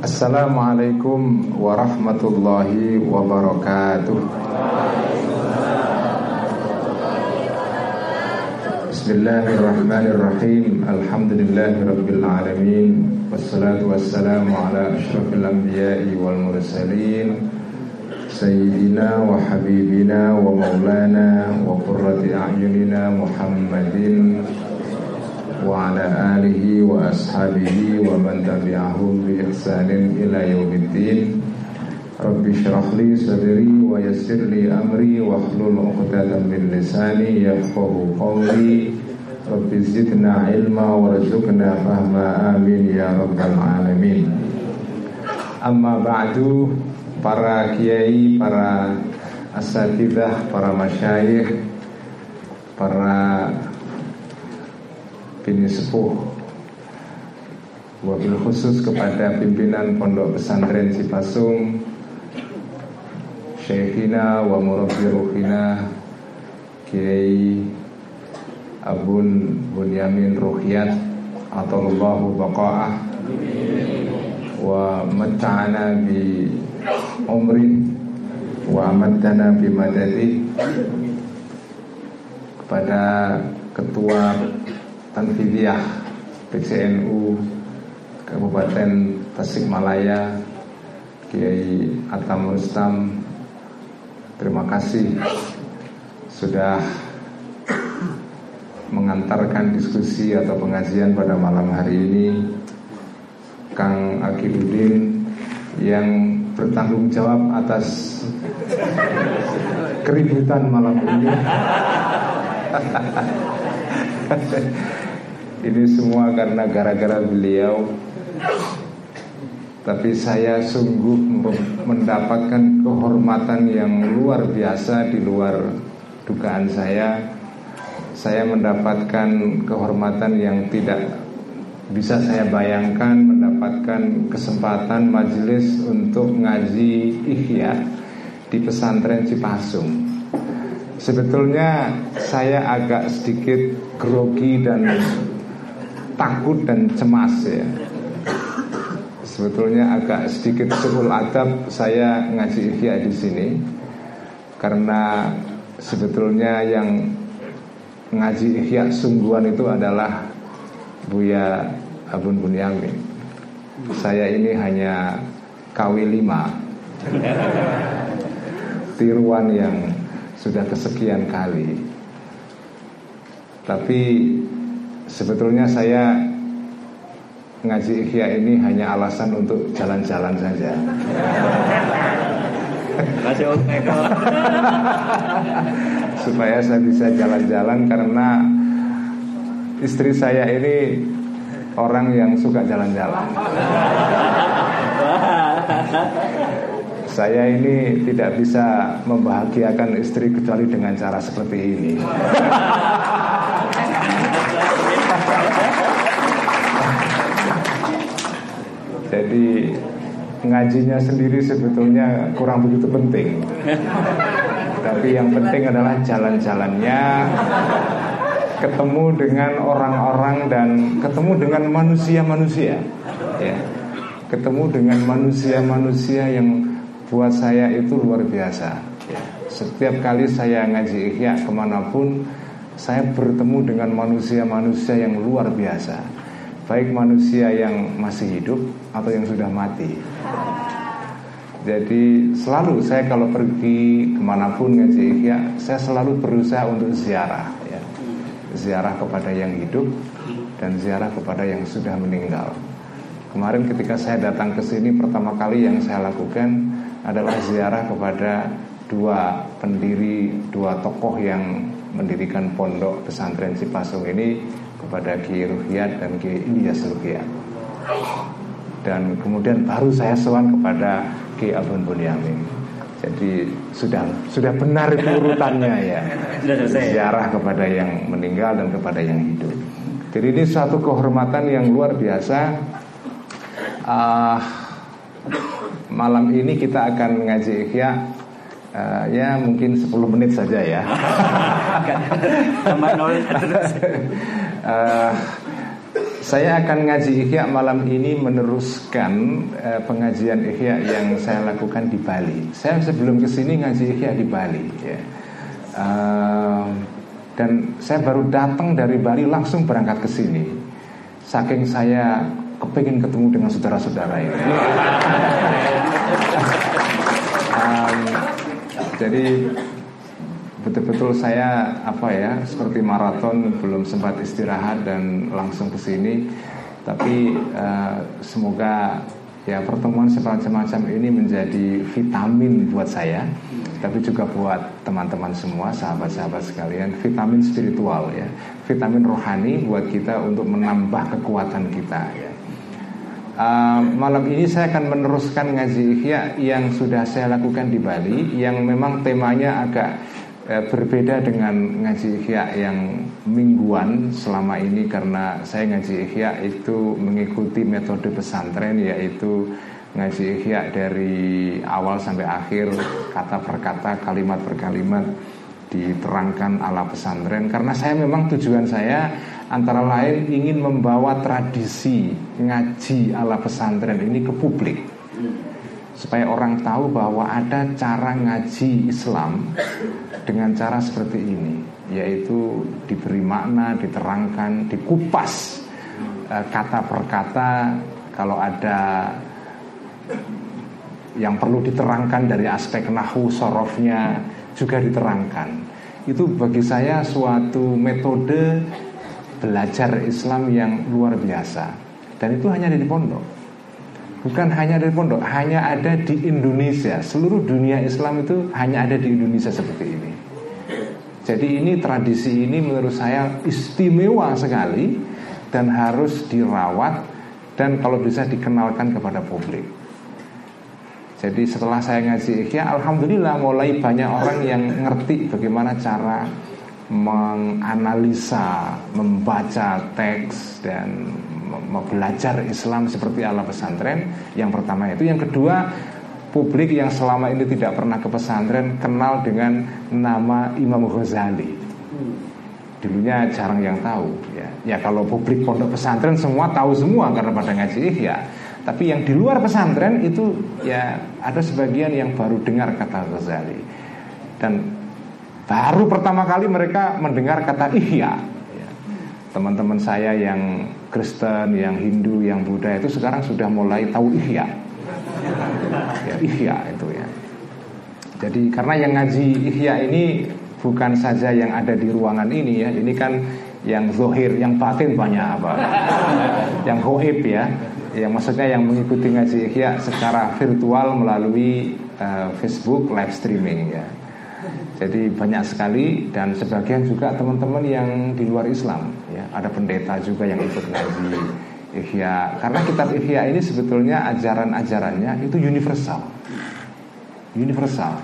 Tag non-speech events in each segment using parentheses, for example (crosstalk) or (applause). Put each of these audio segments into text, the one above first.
Assalamualaikum warahmatullahi wabarakatuh Bismillahirrahmanirrahim Alhamdulillahi rabbil alamin Wassalatu wassalamu ala ashrafil anbiya'i wal mursalin Sayyidina wa habibina wa maulana wa qurrati a'yunina Muhammadin wa man tabi'ahum bi ihsanin ila yaumiddin. Rabbi syrah li sadri wa yassir li amri wa hlul 'uqdatam min lisani yafqahu qawli. Rabbi zidna ilma warzuqna fahma amin ya rabbal alamin. Amma ba'du para kiai, para asatidah, para masyayikh, para bini sepuh. Wabil khusus kepada pimpinan Pondok Pesantren Cipasung Syekhina wa murabbi ruhina Kiai Abun Bunyamin Ruhiyat Ataulallahu baqa'ah Wa mata'ana bi umrin Wa amadana bi madadi. Kepada Ketua Tanfidiyah PCNU Kabupaten Tasikmalaya Kiai Atam Rustam Terima kasih Sudah Mengantarkan diskusi atau pengajian pada malam hari ini. Kang Akidudin Yang bertanggung jawab atas Keributan malam ini (laughs) Ini semua karena gara-gara beliau. Tapi saya sungguh mendapatkan kehormatan yang luar biasa di luar dugaan saya. Saya mendapatkan kehormatan yang tidak bisa saya bayangkan Mendapatkan kesempatan majelis untuk ngaji ihya di pesantren Cipasung. Sebetulnya saya agak sedikit grogi dan takut dan cemas ya. Sebetulnya agak sedikit suhul adab saya ngaji ihya di sini karena sebetulnya yang ngaji ihya sungguhan itu adalah Buya Abun Bunyamin. Saya ini hanya KW 5 Tiruan yang sudah kesekian kali Tapi sebetulnya saya ngaji ikhya ini hanya alasan untuk jalan-jalan saja. (laughs) Supaya saya bisa jalan-jalan karena istri saya ini orang yang suka jalan-jalan. (laughs) Saya ini tidak bisa membahagiakan istri kecuali dengan cara seperti ini. (laughs) Jadi ngajinya sendiri sebetulnya kurang begitu penting. (laughs) Tapi yang penting adalah jalan-jalannya ketemu dengan orang-orang dan ketemu dengan manusia-manusia ya. Ketemu dengan manusia-manusia yang buat saya itu luar biasa ya. Setiap kali saya ngaji ikhya ke mana pun Saya bertemu dengan manusia-manusia yang luar biasa Baik manusia yang masih hidup atau yang sudah mati Jadi selalu saya kalau pergi ke mana pun ngaji ikhya Saya selalu berusaha untuk ziarah ya. Ziarah kepada yang hidup dan ziarah kepada yang sudah meninggal Kemarin ketika saya datang ke sini pertama kali yang saya lakukan adalah ziarah kepada dua pendiri, dua tokoh yang mendirikan pondok pesantren Cipasung ini kepada Ki Ruhiyat dan Ki Ilyas Ruhiyat. Dan kemudian baru saya sowan kepada Ki Abun Bunyamin. Jadi sudah sudah benar itu urutannya ya. Ziarah kepada yang meninggal dan kepada yang hidup. Jadi ini suatu kehormatan yang luar biasa. Uh, malam ini kita akan ngaji ikhya uh, ya mungkin 10 menit saja ya. Uh, Saya akan ngaji Ihya malam ini meneruskan uh, pengajian Ihya yang saya lakukan di Bali. Saya sebelum ke sini ngaji Ihya di Bali. Ya. Uh, dan saya baru datang dari Bali langsung berangkat ke sini. Saking saya kepingin ketemu dengan saudara-saudara ini. um, jadi betul-betul saya apa ya seperti maraton belum sempat istirahat dan langsung ke sini. Tapi uh, semoga ya pertemuan semacam-macam ini menjadi vitamin buat saya tapi juga buat teman-teman semua sahabat-sahabat sekalian. Vitamin spiritual ya. Vitamin rohani buat kita untuk menambah kekuatan kita ya. Uh, malam ini saya akan meneruskan ngaji ihya yang sudah saya lakukan di Bali yang memang temanya agak eh, berbeda dengan ngaji ihya yang mingguan selama ini karena saya ngaji ihya itu mengikuti metode pesantren yaitu ngaji ihya dari awal sampai akhir kata per kata kalimat per kalimat diterangkan ala pesantren. Karena saya memang tujuan saya antara lain ingin membawa tradisi ngaji ala pesantren ini ke publik. Supaya orang tahu bahwa ada cara ngaji Islam dengan cara seperti ini, yaitu diberi makna, diterangkan, dikupas eh, kata per kata. Kalau ada yang perlu diterangkan dari aspek nahu sorofnya juga diterangkan. Itu bagi saya suatu metode belajar Islam yang luar biasa. Dan itu hanya di pondok. Bukan hanya dari pondok, hanya ada di Indonesia. Seluruh dunia Islam itu hanya ada di Indonesia seperti ini. Jadi ini tradisi ini menurut saya istimewa sekali dan harus dirawat dan kalau bisa dikenalkan kepada publik. Jadi setelah saya ngaji ikhya, alhamdulillah mulai banyak orang yang ngerti bagaimana cara menganalisa, membaca teks dan mau belajar Islam seperti ala pesantren yang pertama itu. Yang kedua publik yang selama ini tidak pernah ke pesantren kenal dengan nama Imam Ghazali. Dulunya jarang yang tahu ya. Ya kalau publik pondok pesantren semua tahu semua karena pada ngaji ya tapi yang di luar pesantren itu ya ada sebagian yang baru dengar kata Ghazali. Dan baru pertama kali mereka mendengar kata ihya ya. Teman-teman saya yang Kristen, yang Hindu, yang Buddha itu sekarang sudah mulai tahu ihya. Ya, ihya itu ya. Jadi karena yang ngaji ihya ini bukan saja yang ada di ruangan ini ya, ini kan yang zohir, yang batin banyak apa, yang hoib ya, yang maksudnya yang mengikuti ngaji ihya secara virtual melalui uh, Facebook live streaming ya. Jadi banyak sekali dan sebagian juga teman-teman yang di luar Islam ya. Ada pendeta juga yang ikut ngaji Ihya. Karena kitab Ihya ini sebetulnya ajaran-ajarannya itu universal. Universal.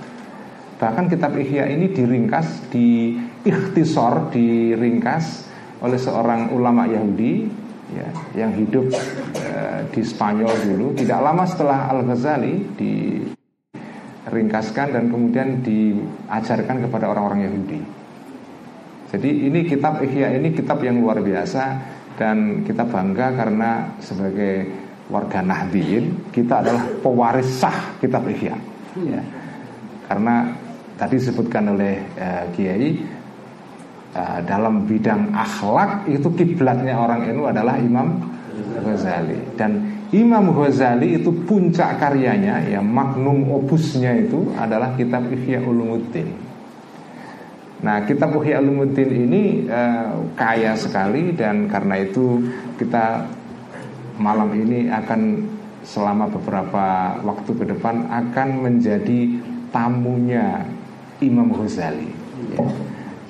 Bahkan kitab Ihya ini diringkas di ikhtisor, diringkas oleh seorang ulama Yahudi ya, yang hidup uh, di Spanyol dulu. Tidak lama setelah Al-Ghazali di ringkaskan dan kemudian diajarkan kepada orang-orang Yahudi. Jadi ini kitab Ihya ini kitab yang luar biasa dan kita bangga karena sebagai warga Nahdien kita adalah pewaris sah kitab Ihya. Ya. Karena tadi disebutkan oleh uh, Kiai uh, dalam bidang akhlak itu kiblatnya orang itu adalah Imam Ghazali dan Imam Ghazali itu puncak karyanya ya magnum opusnya itu adalah kitab Ihya Ulumuddin. Nah, kitab Ihya Ulumuddin ini eh, kaya sekali dan karena itu kita malam ini akan selama beberapa waktu ke depan akan menjadi tamunya Imam Ghazali. Ya.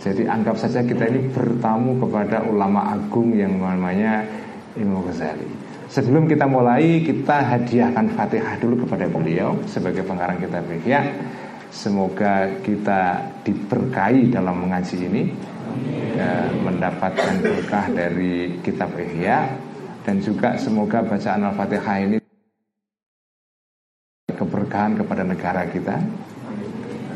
Jadi anggap saja kita ini bertamu kepada ulama agung yang namanya Imam Ghazali. Sebelum kita mulai, kita hadiahkan Fatihah dulu kepada beliau sebagai pengarang kitab Ihya. Semoga kita diberkahi dalam mengaji ini, ya, mendapatkan berkah dari kitab Ihya dan juga semoga bacaan Al-Fatihah ini keberkahan kepada negara kita,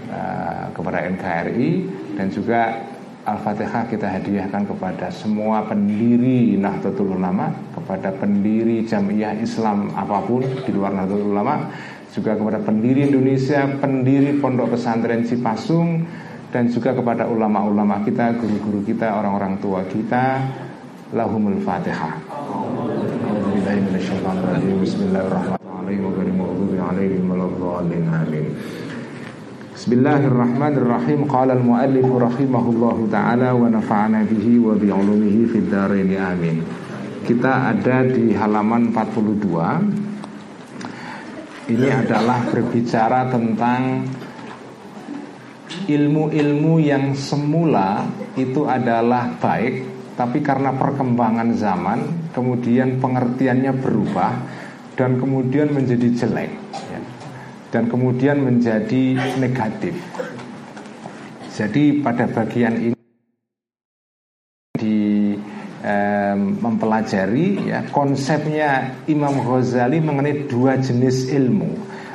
uh, kepada NKRI dan juga Al-Fatihah kita hadiahkan kepada semua pendiri Nahdlatul Ulama, kepada pendiri Jamiah Islam apa pun di luar Nahdlatul Ulama, juga kepada pendiri Indonesia, pendiri Pondok Pesantren Cipasung dan juga kepada ulama-ulama kita, guru-guru kita, orang-orang tua kita. Lahumul Fatihah. Bismillahirrahmanirrahim. Qala al-muallif rahimahullahu ta'ala Wa nafa'ana bihi wa bi'ulumihi Fid darini amin. Kita ada di halaman 42 Ini adalah berbicara tentang Ilmu-ilmu yang semula Itu adalah baik Tapi karena perkembangan zaman Kemudian pengertiannya berubah Dan kemudian menjadi jelek ya dan kemudian menjadi negatif. Jadi pada bagian ini di eh, mempelajari ya konsepnya Imam Ghazali mengenai dua jenis ilmu.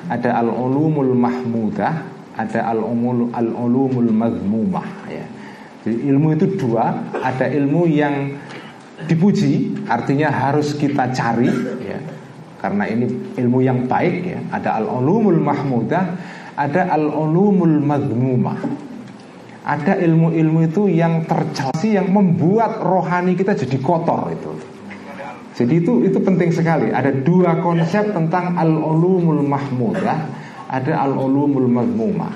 Ada al-ulumul mahmudah, ada al-ulumul al-ulumul mazmumah ya. Jadi ilmu itu dua, ada ilmu yang dipuji, artinya harus kita cari karena ini ilmu yang baik ya. Ada al-ulumul mahmudah, ada al-ulumul madmumah. Ada ilmu-ilmu itu yang tercasi yang membuat rohani kita jadi kotor itu. Jadi itu itu penting sekali. Ada dua konsep tentang al-ulumul mahmudah, ada al-ulumul madmumah.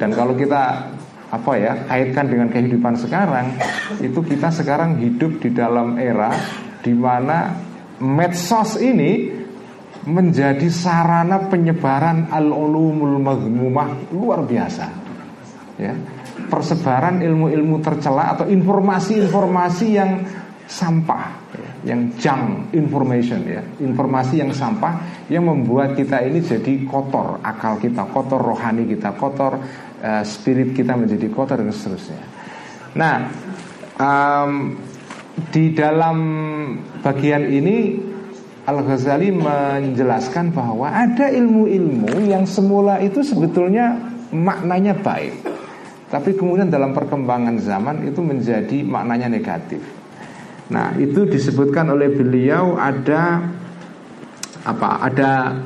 Dan kalau kita apa ya kaitkan dengan kehidupan sekarang, itu kita sekarang hidup di dalam era di mana medsos ini menjadi sarana penyebaran al-ulumul mazmumah luar biasa. Ya. Persebaran ilmu-ilmu tercela atau informasi-informasi yang sampah, ya. yang junk information ya, informasi yang sampah yang membuat kita ini jadi kotor, akal kita kotor, rohani kita kotor, uh, spirit kita menjadi kotor dan seterusnya. Nah, um, di dalam bagian ini Al-Ghazali menjelaskan bahwa ada ilmu-ilmu yang semula itu sebetulnya maknanya baik. Tapi kemudian dalam perkembangan zaman itu menjadi maknanya negatif. Nah itu disebutkan oleh beliau ada apa ada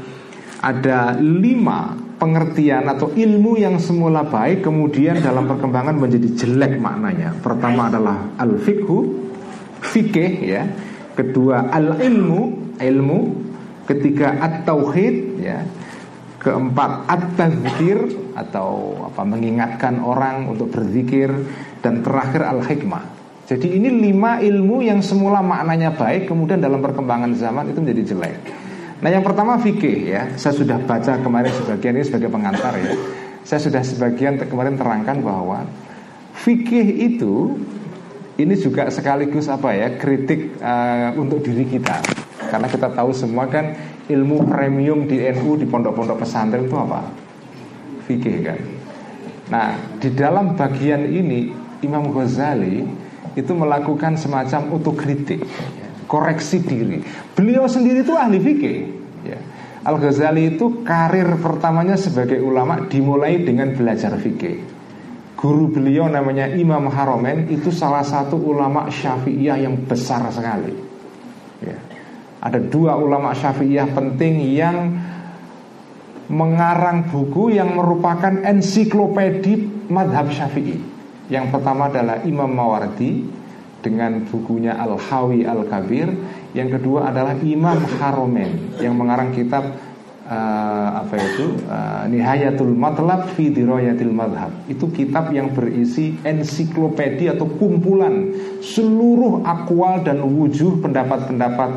ada lima pengertian atau ilmu yang semula baik kemudian dalam perkembangan menjadi jelek maknanya. Pertama adalah al-fiqhu fikih ya. Kedua al ilmu. Ketiga at tauhid ya. Keempat at tazkir atau apa mengingatkan orang untuk berzikir. Dan terakhir al hikmah jadi ini lima ilmu yang semula maknanya baik kemudian dalam perkembangan zaman itu menjadi jelek. Nah yang pertama fikih ya. Saya sudah baca kemarin sebagian ini sebagai pengantar ya. Saya sudah sebagian kemarin terangkan bahwa fikih itu ini juga sekaligus apa ya kritik uh, untuk diri kita. Karena kita tahu semua kan ilmu premium di NU di pondok-pondok pesantren itu apa? Fikih kan? Nah di dalam bagian ini Imam Ghazali itu melakukan semacam otokritik koreksi diri. Beliau sendiri itu ahli fikih ya. Al Ghazali itu karir pertamanya sebagai ulama dimulai dengan belajar fikih Guru beliau namanya Imam Haromen Itu salah satu ulama syafi'iyah yang besar sekali. Ya. Ada dua ulama syafi'iyah penting yang Mengarang buku yang merupakan ensiklopedi madhab syafi'i. Yang pertama adalah Imam Mawardi Dengan bukunya Al-Hawi Al-Kabir. Yang kedua adalah Imam Haromen Yang mengarang kitab uh, apa itu uh, Nihayatul Matlab fi Dirayatil Madhab itu kitab yang berisi ensiklopedia atau kumpulan seluruh akwal dan wujuh pendapat-pendapat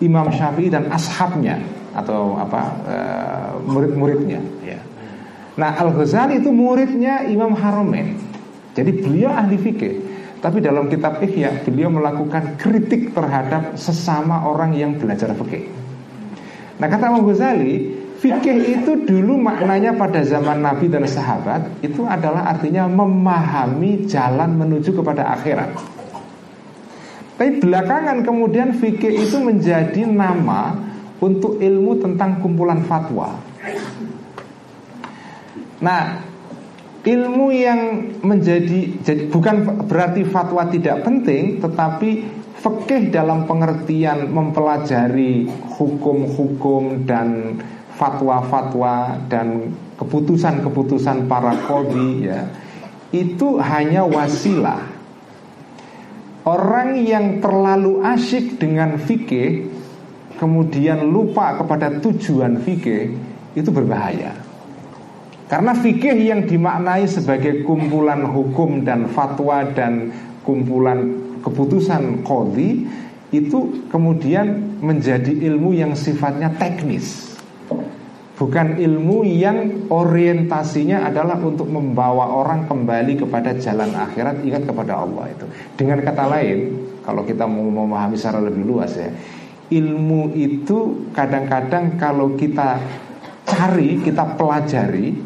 Imam Syafi'i dan ashabnya atau apa uh, murid-muridnya ya. Nah Al Ghazali itu muridnya Imam Haromen jadi beliau ahli fikih tapi dalam kitab Ihya beliau melakukan kritik terhadap sesama orang yang belajar fikih. Nah kata Imam Ghazali Fikih itu dulu maknanya pada zaman Nabi dan sahabat Itu adalah artinya memahami jalan menuju kepada akhirat. Tapi belakangan kemudian fikih itu menjadi nama Untuk ilmu tentang kumpulan fatwa. Nah ilmu yang menjadi jadi bukan berarti fatwa tidak penting tetapi fikih dalam pengertian mempelajari hukum-hukum dan fatwa-fatwa dan keputusan-keputusan para kodi ya itu hanya wasilah orang yang terlalu asyik dengan fikih kemudian lupa kepada tujuan fikih itu berbahaya karena fikih yang dimaknai sebagai kumpulan hukum dan fatwa dan kumpulan keputusan kodi itu kemudian menjadi ilmu yang sifatnya teknis. Bukan ilmu yang orientasinya adalah untuk membawa orang kembali kepada jalan akhirat, ingat kepada Allah itu. Dengan kata lain, kalau kita mau memahami secara lebih luas ya, ilmu itu kadang-kadang kalau kita cari, kita pelajari,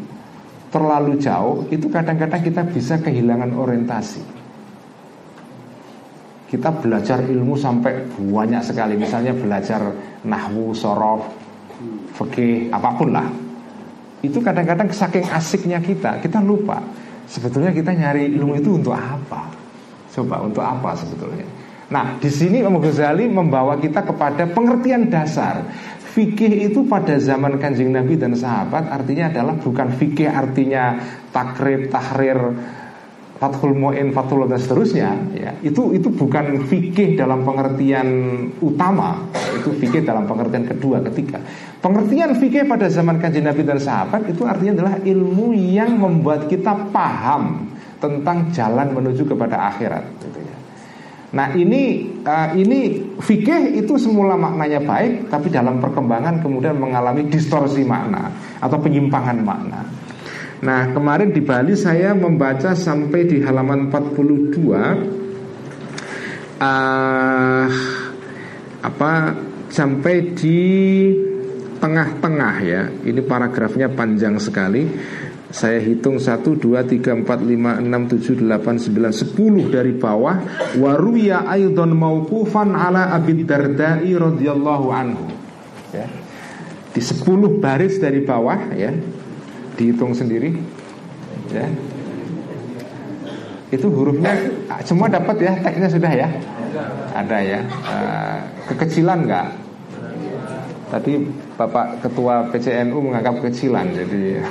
terlalu jauh itu kadang-kadang kita bisa kehilangan orientasi. Kita belajar ilmu sampai banyak sekali, misalnya belajar nahwu, sorof, fikih, apa pun lah. Itu kadang-kadang saking asiknya kita, kita lupa. Sebetulnya kita nyari ilmu itu untuk apa? Coba untuk apa sebetulnya? Nah, di sini Imam Ghazali membawa kita kepada pengertian dasar Fikih itu pada zaman kanjeng Nabi dan sahabat artinya adalah bukan fikih artinya takrib, tahrir, fathul mu'in, fathul dan seterusnya ya. Itu itu bukan fikih dalam pengertian utama Itu fikih dalam pengertian kedua, ketiga Pengertian fikih pada zaman kanjeng Nabi dan sahabat Itu artinya adalah ilmu yang membuat kita paham Tentang jalan menuju kepada akhirat gitu ya. Nah ini uh, ini fikih itu semula maknanya baik, tapi dalam perkembangan kemudian mengalami distorsi makna atau penyimpangan makna. Nah kemarin di Bali saya membaca sampai di halaman 42 uh, eh, apa sampai di tengah-tengah ya. Ini paragrafnya panjang sekali. Saya hitung 1, 2, 3, 4, 5, 6, 7, 8, 9, 10 dari bawah. Waruya aydon mauqufan ala abid dardai radhiyallahu anhu. Ya. Di 10 baris dari bawah ya. Dihitung sendiri ya. Itu hurufnya semua dapat ya teksnya sudah ya? Ada ya. Uh, kekecilan nggak? Tadi bapak ketua PCNU menganggap kecilan jadi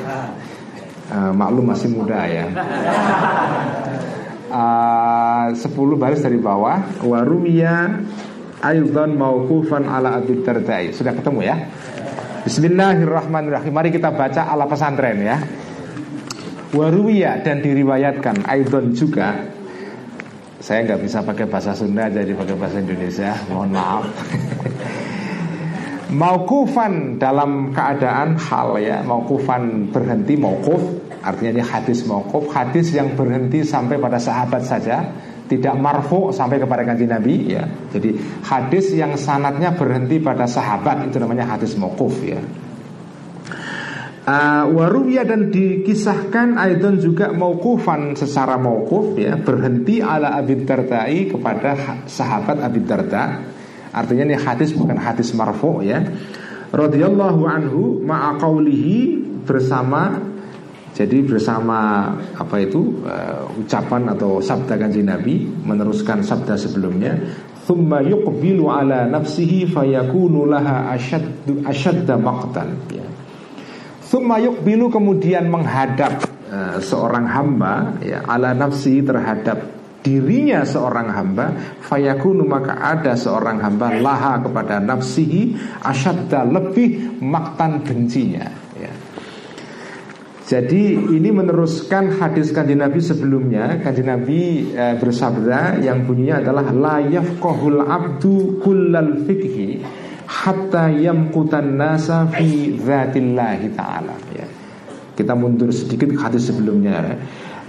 uh, maklum masih muda ya. (laughs) Uh, 10 baris dari bawah warumiya aidan mauqufan ala Abi Darda'i. Sudah ketemu ya? Bismillahirrahmanirrahim. Mari kita baca ala pesantren ya. Waruwiya dan diriwayatkan Aidon juga Saya nggak bisa pakai bahasa Sunda Jadi pakai bahasa Indonesia Mohon maaf (laughs) Maukufan dalam keadaan hal ya. Maukufan berhenti maukuf Artinya ini hadis maukuf Hadis yang berhenti sampai pada sahabat saja. Tidak marfu sampai kepada kanji Nabi ya. Jadi hadis yang sanatnya berhenti pada sahabat Itu namanya hadis maukuf ya. Uh, Waruya dan dikisahkan Aidon juga maukufan secara maukuf ya. Berhenti ala Abi Dardai kepada sahabat Abi Darda Artinya ini hadis bukan hadis marfu ya. Radhiyallahu anhu ma'a bersama jadi bersama apa itu uh, ucapan atau sabda kanjeng Nabi meneruskan sabda sebelumnya thumma yuqbilu ala nafsihi fayakunu laha ashaddu ashadda maqtan ya. Thumma yuqbilu kemudian menghadap uh, seorang hamba ya ala nafsi terhadap dirinya seorang hamba fayakunu maka ada seorang hamba laha kepada nafsihi asyadda lebih maktan bencinya ya. Jadi ini meneruskan hadis kanji Nabi sebelumnya Kanji Nabi e, bersabda yang bunyinya adalah La yafqahul abdu kullal fikhi Hatta yamkutan nasa fi dhatillahi ta'ala ya. Kita mundur sedikit hadis sebelumnya ya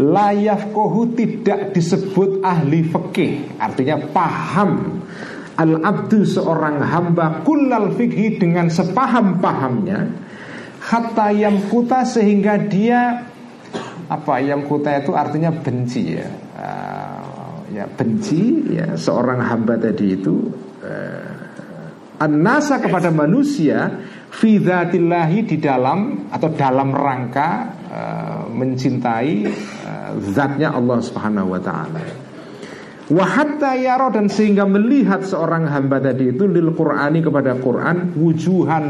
layaf kohu tidak disebut ahli fikih. Artinya paham. Al abdu seorang hamba kullal fikih dengan sepaham pahamnya hatta yang kuta sehingga dia apa yang kuta itu artinya benci ya. Uh, ya benci ya seorang hamba tadi itu uh, an-nasa kepada manusia fi di dalam atau dalam rangka uh, mencintai uh, zatnya Allah Subhanahu wa taala. Wahatta yaro dan sehingga melihat seorang hamba tadi itu lil Qur'ani kepada Quran wujuhan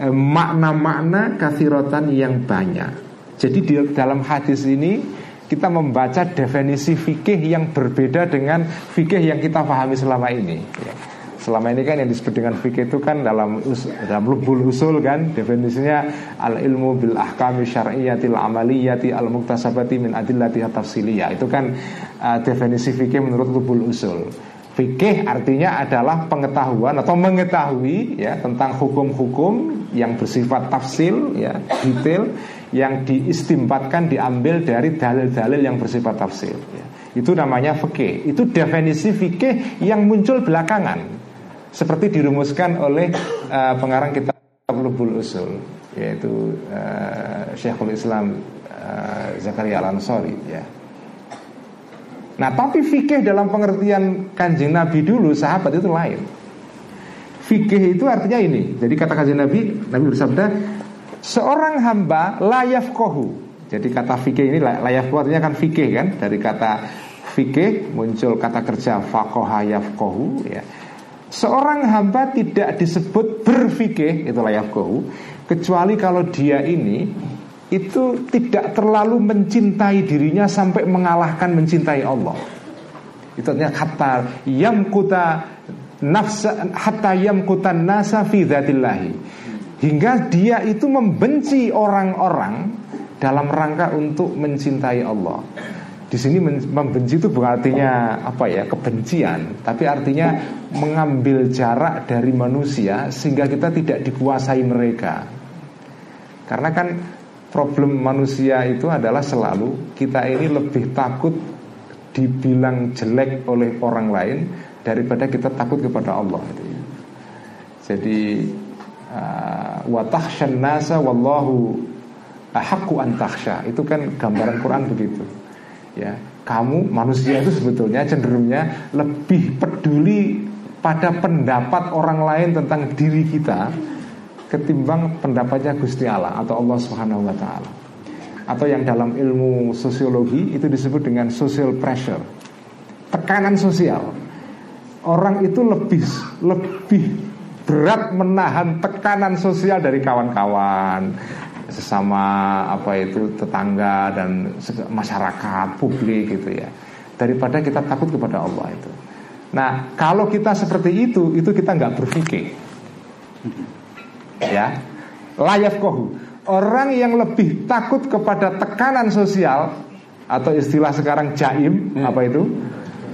eh, makna-makna kathirotan yang banyak. Jadi di dalam hadis ini kita membaca definisi fikih yang berbeda dengan fikih yang kita pahami selama ini. Ya. Selama ini kan yang disebut dengan fikih itu kan dalam us, dalam lubul usul kan definisinya al ilmu bil ahkami syar'iyatil amaliyati al muktasabati min adillati tafsiliyah. Itu kan uh, definisi fikih menurut lubul usul. Fikih artinya adalah pengetahuan atau mengetahui ya tentang hukum-hukum yang bersifat tafsil ya detail yang diistimbatkan diambil dari dalil-dalil yang bersifat tafsil ya. Itu namanya fikih. Itu definisi fikih yang muncul belakangan seperti dirumuskan oleh uh, pengarang kitab Lubul Usul yaitu uh, Syekhul Islam uh, Zakaria Al Ansori ya. Nah tapi fikih dalam pengertian kanjeng Nabi dulu sahabat itu lain. Fikih itu artinya ini. Jadi kata kanjeng Nabi Nabi bersabda Seorang hamba layaf kohu Jadi kata fikih ini layaf kohu artinya kan fikih kan? Dari kata fikih muncul kata kerja fakoha yafkohu ya Seorang hamba tidak disebut berfikih itu layak kohu kecuali kalau dia ini itu tidak terlalu mencintai dirinya sampai mengalahkan mencintai Allah. Itu artinya kata yamkuta nafsa hatta yamkutan nasa fi dzatillahi. Hingga dia itu membenci orang-orang dalam rangka untuk mencintai Allah. Di sini membenci itu bukan artinya apa ya kebencian, tapi artinya mengambil jarak dari manusia sehingga kita tidak dikuasai mereka. Karena kan problem manusia itu adalah selalu kita ini lebih takut dibilang jelek oleh orang lain daripada kita takut kepada Allah. Ya. Jadi uh, watahsyan nasa wallahu ahakku antaksha itu kan gambaran Quran begitu ya kamu manusia itu sebetulnya cenderungnya lebih peduli pada pendapat orang lain tentang diri kita ketimbang pendapatnya Gusti Allah atau Allah Subhanahu wa taala. Atau yang dalam ilmu sosiologi itu disebut dengan social pressure. Tekanan sosial. Orang itu lebih lebih berat menahan tekanan sosial dari kawan-kawan, sesama apa itu tetangga dan masyarakat publik gitu ya. Daripada kita takut kepada Allah itu. Nah kalau kita seperti itu itu kita nggak berpikir. Ya. Layak kohu. Orang yang lebih takut kepada tekanan sosial atau istilah sekarang jaim hmm. apa itu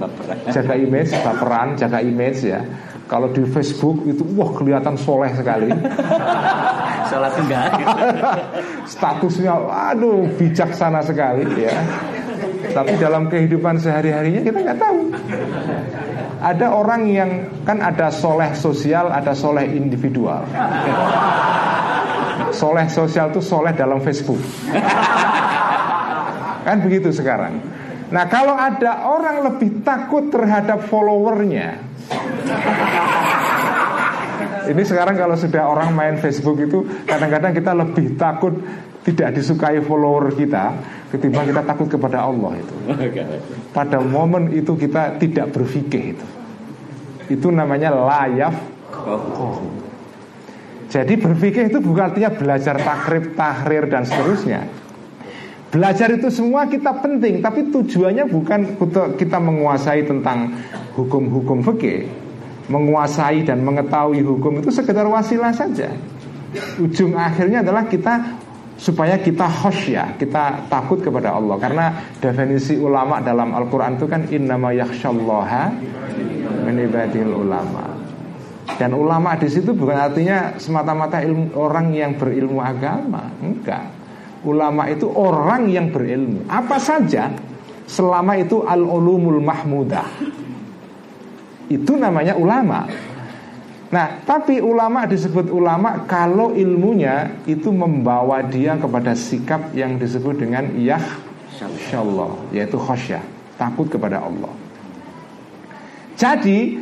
(laughs) jaga image baperan jaga image ya kalau di Facebook itu wah kelihatan soleh sekali. (laughs) Sholat enggak. (laughs) Statusnya aduh bijaksana sekali ya. Tapi dalam kehidupan sehari-harinya kita nggak tahu. Ada orang yang kan ada soleh sosial, ada soleh individual. Soleh sosial itu soleh dalam Facebook. Kan begitu sekarang. Nah kalau ada orang lebih takut terhadap followernya ini sekarang kalau sudah orang main Facebook itu kadang-kadang kita lebih takut tidak disukai follower kita ketimbang kita takut kepada Allah itu. Pada momen itu kita tidak berpikir itu. Itu namanya layaf. Jadi berpikir itu bukan artinya belajar takrib, tahrir dan seterusnya. Belajar itu semua kita penting, tapi tujuannya bukan untuk kita menguasai tentang hukum-hukum fikih. Menguasai dan mengetahui hukum itu sekedar wasilah saja. Ujung akhirnya adalah kita supaya kita ya kita takut kepada Allah. Karena definisi ulama dalam Al-Qur'an itu kan innama yakhsyallaha min ulama. Dan ulama di situ bukan artinya semata-mata orang yang berilmu agama, enggak Ulama itu orang yang berilmu. Apa saja Selama itu al-ulumul mahmudah. Itu namanya ulama. Nah tapi ulama disebut ulama Kalau ilmunya itu membawa dia kepada sikap yang disebut dengan Yah Allah Yaitu khosyah Takut kepada Allah. Jadi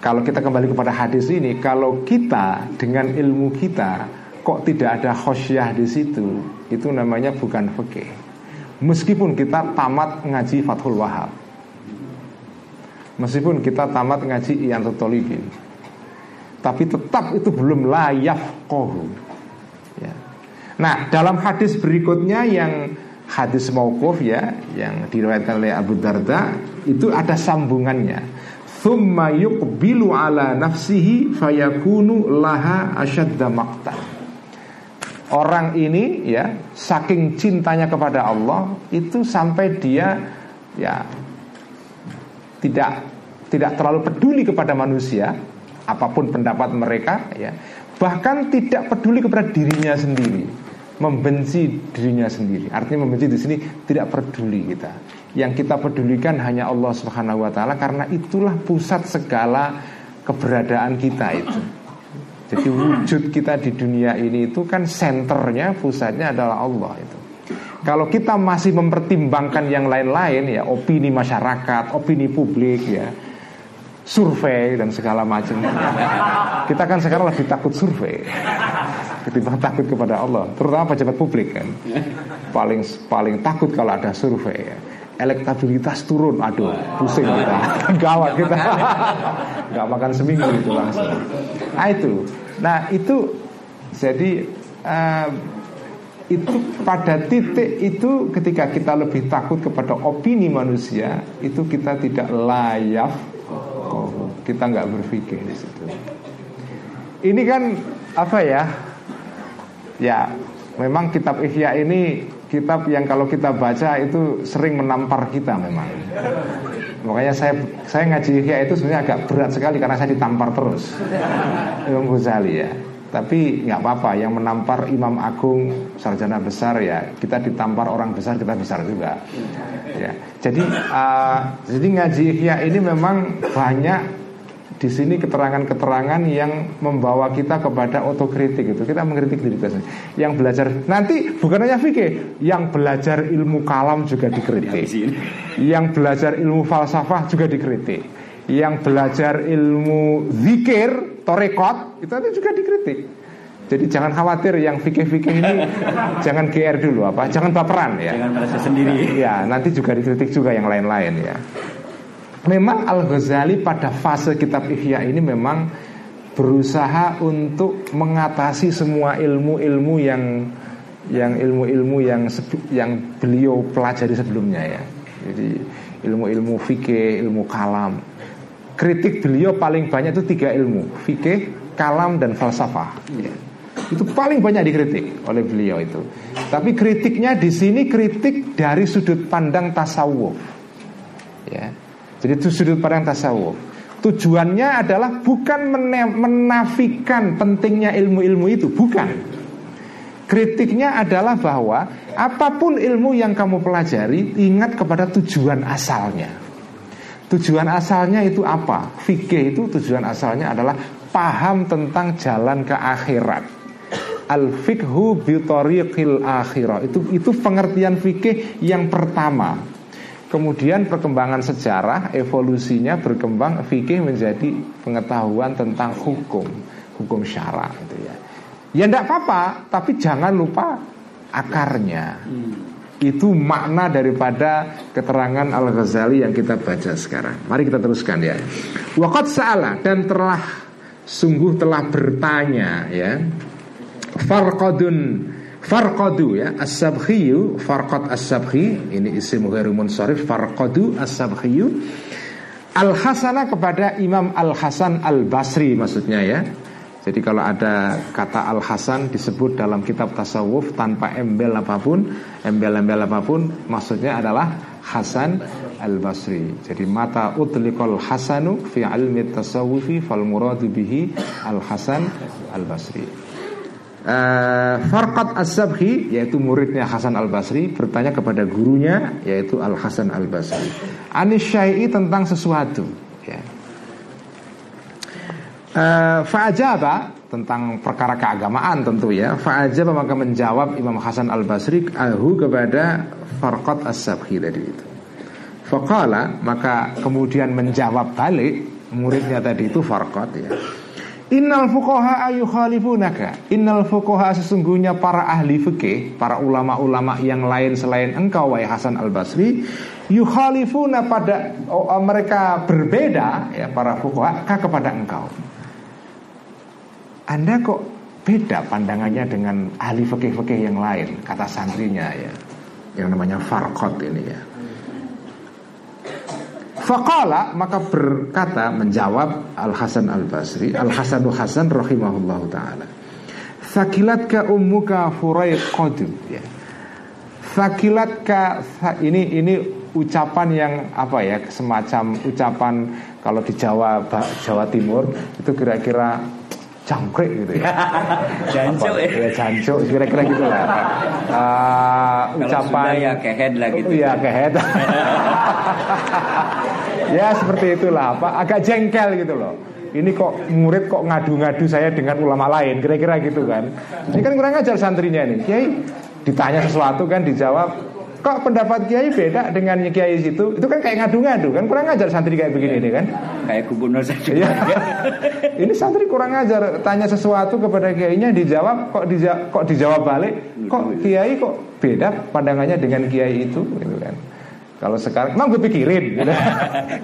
kalau kita kembali kepada hadis ini Kalau kita dengan ilmu kita kok tidak ada khosyah di situ, itu namanya bukan fikih. Meskipun kita tamat ngaji Fathul Wahab. Meskipun kita tamat ngaji Iyan Tolibin Tapi tetap itu belum layak kohu ya. Nah dalam hadis berikutnya yang hadis mauquf ya Yang diriwayatkan oleh Abu Darda Itu ada sambungannya Thumma yuqbilu ala nafsihi fayakunu laha asyadda maqtan Orang ini ya saking cintanya kepada Allah itu sampai dia ya tidak tidak terlalu peduli kepada manusia apa pun pendapat mereka ya bahkan tidak peduli kepada dirinya sendiri membenci dirinya sendiri. Artinya membenci di sini tidak peduli kita. Yang kita pedulikan hanya Allah Subhanahu wa taala karena itulah pusat segala keberadaan kita itu jadi wujud kita di dunia ini itu kan senternya, pusatnya adalah Allah itu. Kalau kita masih mempertimbangkan yang lain-lain ya, opini masyarakat, opini publik ya, survei dan segala macam. Kita kan sekarang lebih takut survei ketimbang takut kepada Allah, terutama pejabat publik kan. Paling paling takut kalau ada survei ya elektabilitas turun. Aduh pusing kita gawat kita. (laughs) nggak makan seminggu itu langsung. Nah itu. Nah itu. Jadi uh, itu pada titik itu ketika kita lebih takut kepada opini manusia itu kita tidak layak. Oh, kita nggak berpikir di situ. Ini kan apa ya? Ya memang kitab Ihya ini kitab yang kalau kita baca itu sering menampar kita memang. Makanya saya saya ngaji Ihya itu sebenarnya agak berat sekali karena saya ditampar terus. Imam Ghazali ya. Tapi nggak apa-apa, yang menampar Imam Agung sarjana besar ya kita ditampar orang besar kita besar juga. Ya. Jadi uh, jadi ngaji Ihya ini memang banyak di sini keterangan-keterangan yang membawa kita kepada otokritik itu kita mengkritik diri kita sendiri. Yang belajar nanti bukan hanya fikih, yang belajar ilmu kalam juga dikritik. Yang belajar ilmu falsafah juga dikritik. Yang belajar ilmu zikir, torekot itu nanti juga dikritik. Jadi jangan khawatir yang fikih-fikih ini (laughs) jangan GR dulu apa, jangan baperan ya. Jangan merasa sendiri. Ya, nanti juga dikritik juga yang lain-lain ya. Memang Al-Ghazali pada fase kitab Ihya ini memang berusaha untuk mengatasi semua ilmu-ilmu yang yang ilmu-ilmu yang yang beliau pelajari sebelumnya ya. Jadi ilmu-ilmu fikih, ilmu kalam. Kritik beliau paling banyak itu tiga ilmu, fikih, kalam dan falsafah. Ya. Itu paling banyak dikritik oleh beliau itu. Tapi kritiknya di sini kritik dari sudut pandang tasawuf. Ya jadi itu sudut pandang tasawuf. Tujuannya adalah bukan menafikan pentingnya ilmu-ilmu itu, bukan. Kritiknya adalah bahwa apa pun ilmu yang kamu pelajari, ingat kepada tujuan asalnya. Tujuan asalnya itu apa? Fikih itu tujuan asalnya adalah paham tentang jalan ke akhirat. Al fikhu bi akhirah. Itu itu pengertian fikih yang pertama. Kemudian perkembangan sejarah evolusinya berkembang fikih menjadi pengetahuan tentang hukum, hukum syara gitu ya. Ya tidak apa-apa, tapi jangan lupa akarnya. Itu makna daripada keterangan Al-Ghazali yang kita baca sekarang. Mari kita teruskan ya. Waqat salah dan telah sungguh telah bertanya ya. Farqadun Farqadu ya. As-Sabkhiyu Farqad As-Sabkhi. Ini isim ghairu munsharif. Farqadu As-Sabkhiyu. Al-Hasana kepada Imam Al-Hasan Al-Basri maksudnya ya. Jadi kalau ada kata Al-Hasan disebut dalam kitab tasawuf tanpa embel apa pun, embel-embel apa pun, maksudnya adalah Hasan Al-Basri. Jadi mata utliqal hasanu fi ilmi tasawufi fal muradu bihi Al-Hasan Al-Basri. Uh, Farqat As-Sabhi yaitu muridnya Hasan Al-Basri bertanya kepada gurunya yaitu Al-Hasan Al-Basri. Anis Syai'i tentang sesuatu ya. Uh, Fa'ajaba tentang perkara keagamaan tentu ya. Fa'ajaba maka menjawab Imam Hasan Al-Basri ahu kepada Farqat As-Sabhi tadi itu. Faqala maka kemudian menjawab balik muridnya tadi itu Farqat ya. Innal fuqaha ayukhalifunaka Innal fuqaha sesungguhnya para ahli fikih Para ulama-ulama yang lain selain engkau Wahai Hasan al-Basri Yukhalifuna pada oh, oh, Mereka berbeda ya Para fuqaha kepada engkau. Anda kok beda pandangannya dengan ahli fikih-fikih yang lain Kata santrinya ya. Yang namanya Farqot ini ya Faqala maka berkata menjawab Al Hasan Al Basri Al Hasanu Hasan rahimahullah taala. Sakilatka ummuka furaiqadu ya. Sakilatka ini ini ucapan yang apa ya semacam ucapan kalau di Jawa Jawa Timur itu kira-kira jangkrik gitu ya. (laughs) jancuk ya. Ya jancuk kira-kira gitu lah. (laughs) Uh, ucapan ya kehead lah gitu. Iya kehead. (laughs) ya seperti itulah apa agak jengkel gitu loh. Ini kok murid kok ngadu-ngadu saya dengan ulama lain kira-kira gitu kan. Ini kan kurang ajar santrinya ini. Kiai ditanya sesuatu kan dijawab kok pendapat kiai beda dengan kiai situ? Itu kan kayak ngadu-ngadu kan kurang ajar santri kayak begini ini kan? Kayak gubernur saja. Ya. ini santri kurang ajar tanya sesuatu kepada kiainya dijawab kok dijawab, kok dijawab balik? Kok kiai kok beda pandangannya dengan kiai itu gitu kan? Kalau sekarang emang gue pikirin gitu.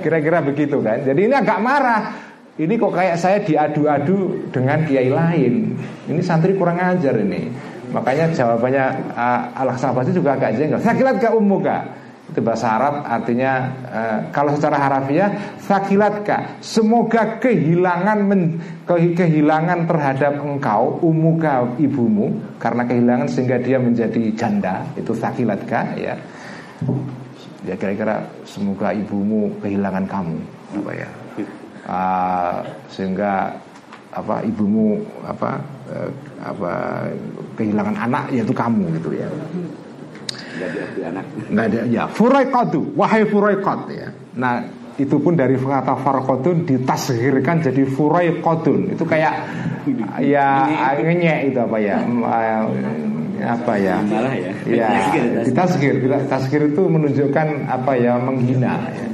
kira-kira begitu kan? Jadi ini agak marah. Ini kok kayak saya diadu-adu dengan kiai lain. Ini santri kurang ajar ini Makanya jawabannya uh, Al-Hasan juga agak jengkel. Sakilat ka ummuka. Itu bahasa Arab artinya uh, kalau secara harafiah sakilat ka semoga kehilangan men, ke, kehilangan terhadap engkau umuka ibumu karena kehilangan sehingga dia menjadi janda itu sakilat ka ya. Ya kira-kira semoga ibumu kehilangan kamu apa ya. Uh, sehingga apa ibumu apa uh, apa kehilangan anak yaitu kamu gitu ya. Nggak ada ya furaiqatu wahai furaiqat ya. Nah itu pun dari kata farqatun ditasghirkan jadi furaiqatun. Itu kayak ya ngenyek itu apa ya apa ya. Ya. Ditasghir ditasghir itu menunjukkan apa ya menghina ya.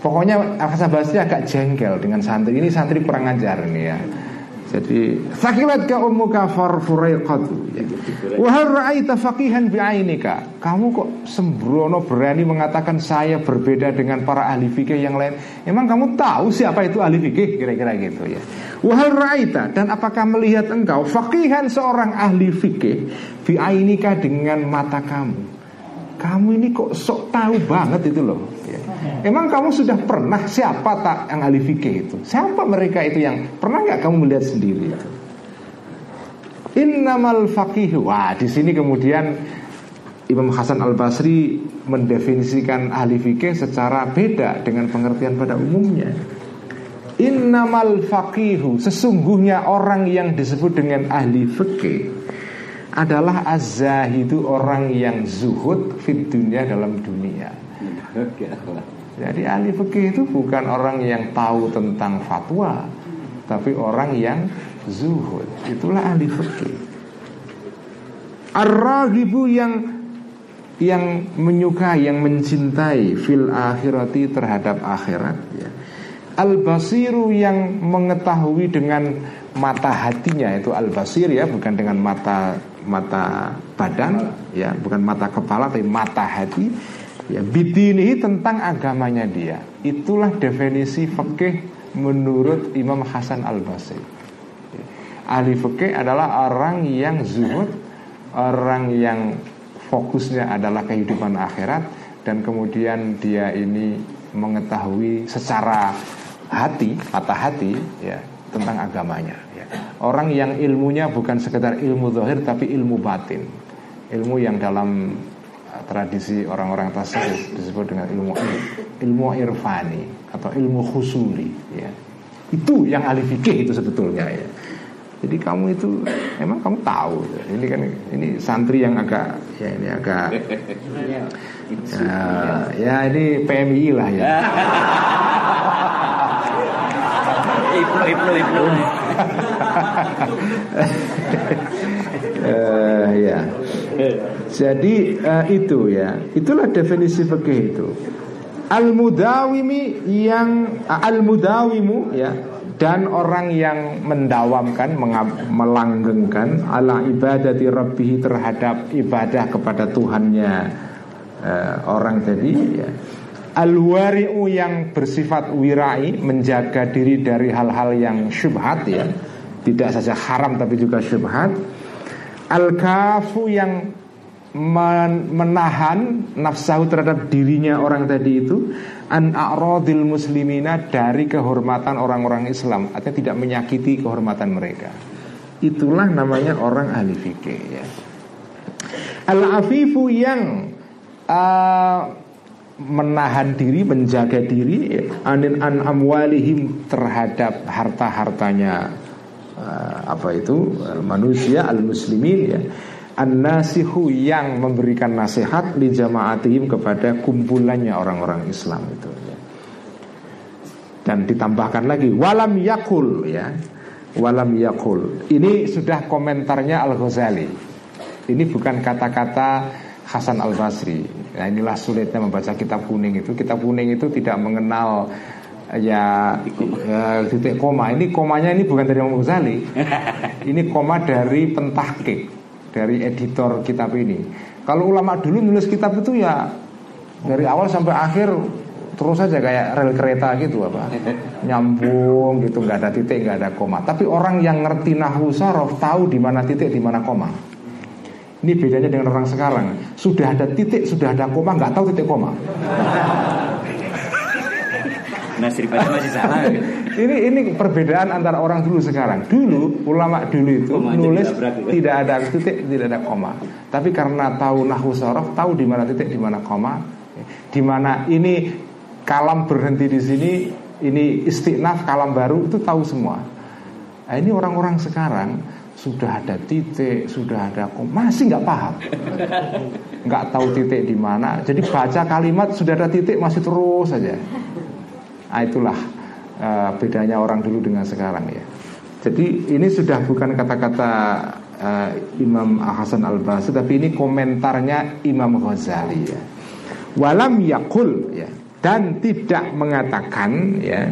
pokoknya Akasa Basri agak jengkel dengan santri. Ini santri kurang ajar ini ya jadi sakilat ka ummuka farfuraiqatu. Wa hal ra'aita faqihan bi'ainika. Kamu kok sembrono berani mengatakan saya berbeda dengan para ahli fikih yang lain. Emang kamu tahu siapa itu ahli fikih kira-kira gitu ya. Wa hal ra'aita dan apakah melihat engkau faqihan seorang ahli fikih bi'ainika dengan mata kamu. Kamu ini kok sok tahu banget itu loh. Emang kamu sudah pernah siapa tak yang ahli fikih itu? Siapa mereka itu yang pernah nggak kamu melihat sendiri itu? Innamal faqih. Wah, di sini kemudian Imam Hasan Al Basri mendefinisikan ahli fikih secara beda dengan pengertian pada umumnya. Innamal faqihu Sesungguhnya orang yang disebut dengan ahli fikih Adalah az-zahidu orang yang zuhud Fit dunia dalam dunia jadi ahli fikih itu bukan orang yang tahu tentang fatwa, tapi orang yang zuhud. Itulah ahli fikih. Ar-raghibu yang yang menyukai, yang mencintai fil akhirati terhadap akhirat ya. Al-basiru yang mengetahui dengan mata hatinya itu al-basir ya, bukan dengan mata mata badan ya, bukan mata kepala tapi mata hati ya bidinihi tentang agamanya dia. Itulah definisi fikih menurut Imam Hasan Al Basri ahli fikih adalah orang yang zuhud orang yang fokusnya adalah kehidupan akhirat dan kemudian dia ini mengetahui secara hati mata hati ya tentang agamanya. Ya. orang yang ilmunya bukan sekedar ilmu zahir tapi ilmu batin. Ilmu yang dalam tradisi orang-orang tasawuf disebut dengan ilmu ilmu irfani atau ilmu khusuli ya. Itu yang ahli fikih itu sebetulnya ya. Jadi kamu itu emang kamu tahu ini kan ini santri yang agak ya ini agak ya, ya ini PMI lah ya. Ibnu Ibnu Ibnu. ya. Jadi uh, itu ya, itulah definisi fikih itu. Al mudawimi yang uh, al mudawimu ya dan orang yang mendawamkan melanggengkan ala ibadati rabbih terhadap ibadah kepada Tuhannya eh, orang tadi ya. Al-wari'u yang bersifat wirai menjaga diri dari hal-hal yang syubhat ya. Tidak saja haram tapi juga syubhat. Al-kafu yang menahan nafsahu terhadap dirinya orang tadi itu an a'radil muslimina dari kehormatan orang-orang Islam. Artinya tidak menyakiti kehormatan mereka. Itulah namanya orang ahli fikih ya. Al-afifu yang uh, menahan diri menjaga diri anin an amwalihim terhadap harta-hartanya uh, apa itu? Manusia al-muslimin ya An-nasihu yang memberikan nasihat di jamaatihim kepada kumpulannya orang-orang Islam itu ya. Dan ditambahkan lagi walam yakul ya. Walam yakul. Ini sudah komentarnya Al-Ghazali. Ini bukan kata-kata Hasan Al-Basri. Nah, inilah sulitnya membaca kitab kuning itu. Kitab kuning itu tidak mengenal ya, ya titik koma. Ini komanya ini bukan dari Imam Ghazali. Ini koma dari pentahkik dari editor kitab ini. Kalau ulama dulu nulis kitab itu ya dari awal sampai akhir terus saja kayak rel kereta gitu apa (laughs) nyambung gitu nggak ada titik nggak ada koma. Tapi orang yang ngerti nahu sorof tahu di mana titik di mana koma. Ini bedanya dengan orang sekarang. Sudah ada titik, sudah ada koma, nggak tahu titik koma. Pada masih salah. (laughs) ini ini perbedaan antara orang dulu sekarang. Dulu ulama dulu itu Koma nulis ditabrak gitu. tidak ada titik, tidak ada koma. Tapi karena tahu nahwu sorof, tahu di mana titik, di mana koma, di mana ini kalam berhenti di sini, ini istiqnaf kalam baru itu tahu semua. Nah, ini orang-orang sekarang sudah ada titik, sudah ada koma, masih nggak paham, nggak tahu titik di mana. Jadi baca kalimat sudah ada titik masih terus saja. Nah, itulah uh, bedanya orang dulu dengan sekarang ya. Jadi ini sudah bukan kata-kata uh, Imam Hasan Al Basri, tapi ini komentarnya Imam Ghazali ya. Walam yakul ya dan tidak mengatakan ya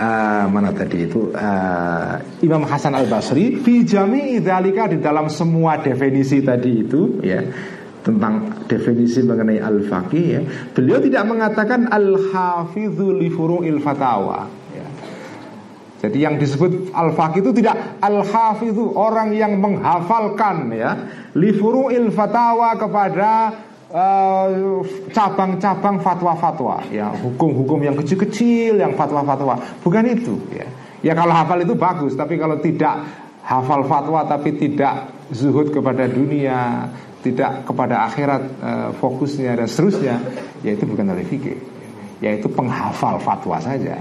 uh, mana tadi itu uh, Imam Hasan Al Basri fi jami'i dzalika di dalam semua definisi tadi itu ya tentang definisi mengenai al-faqih ya. Beliau tidak mengatakan al-hafidhu li furu'il fatawa ya. Jadi yang disebut al-faqih itu tidak al-hafidhu orang yang menghafalkan ya li furu'il fatawa kepada eh, cabang-cabang fatwa-fatwa ya hukum-hukum yang kecil-kecil yang fatwa-fatwa bukan itu ya ya kalau hafal itu bagus tapi kalau tidak hafal fatwa tapi tidak zuhud kepada dunia tidak kepada akhirat eh, fokusnya dan seterusnya yaitu bukan ahli fikih yaitu penghafal fatwa saja.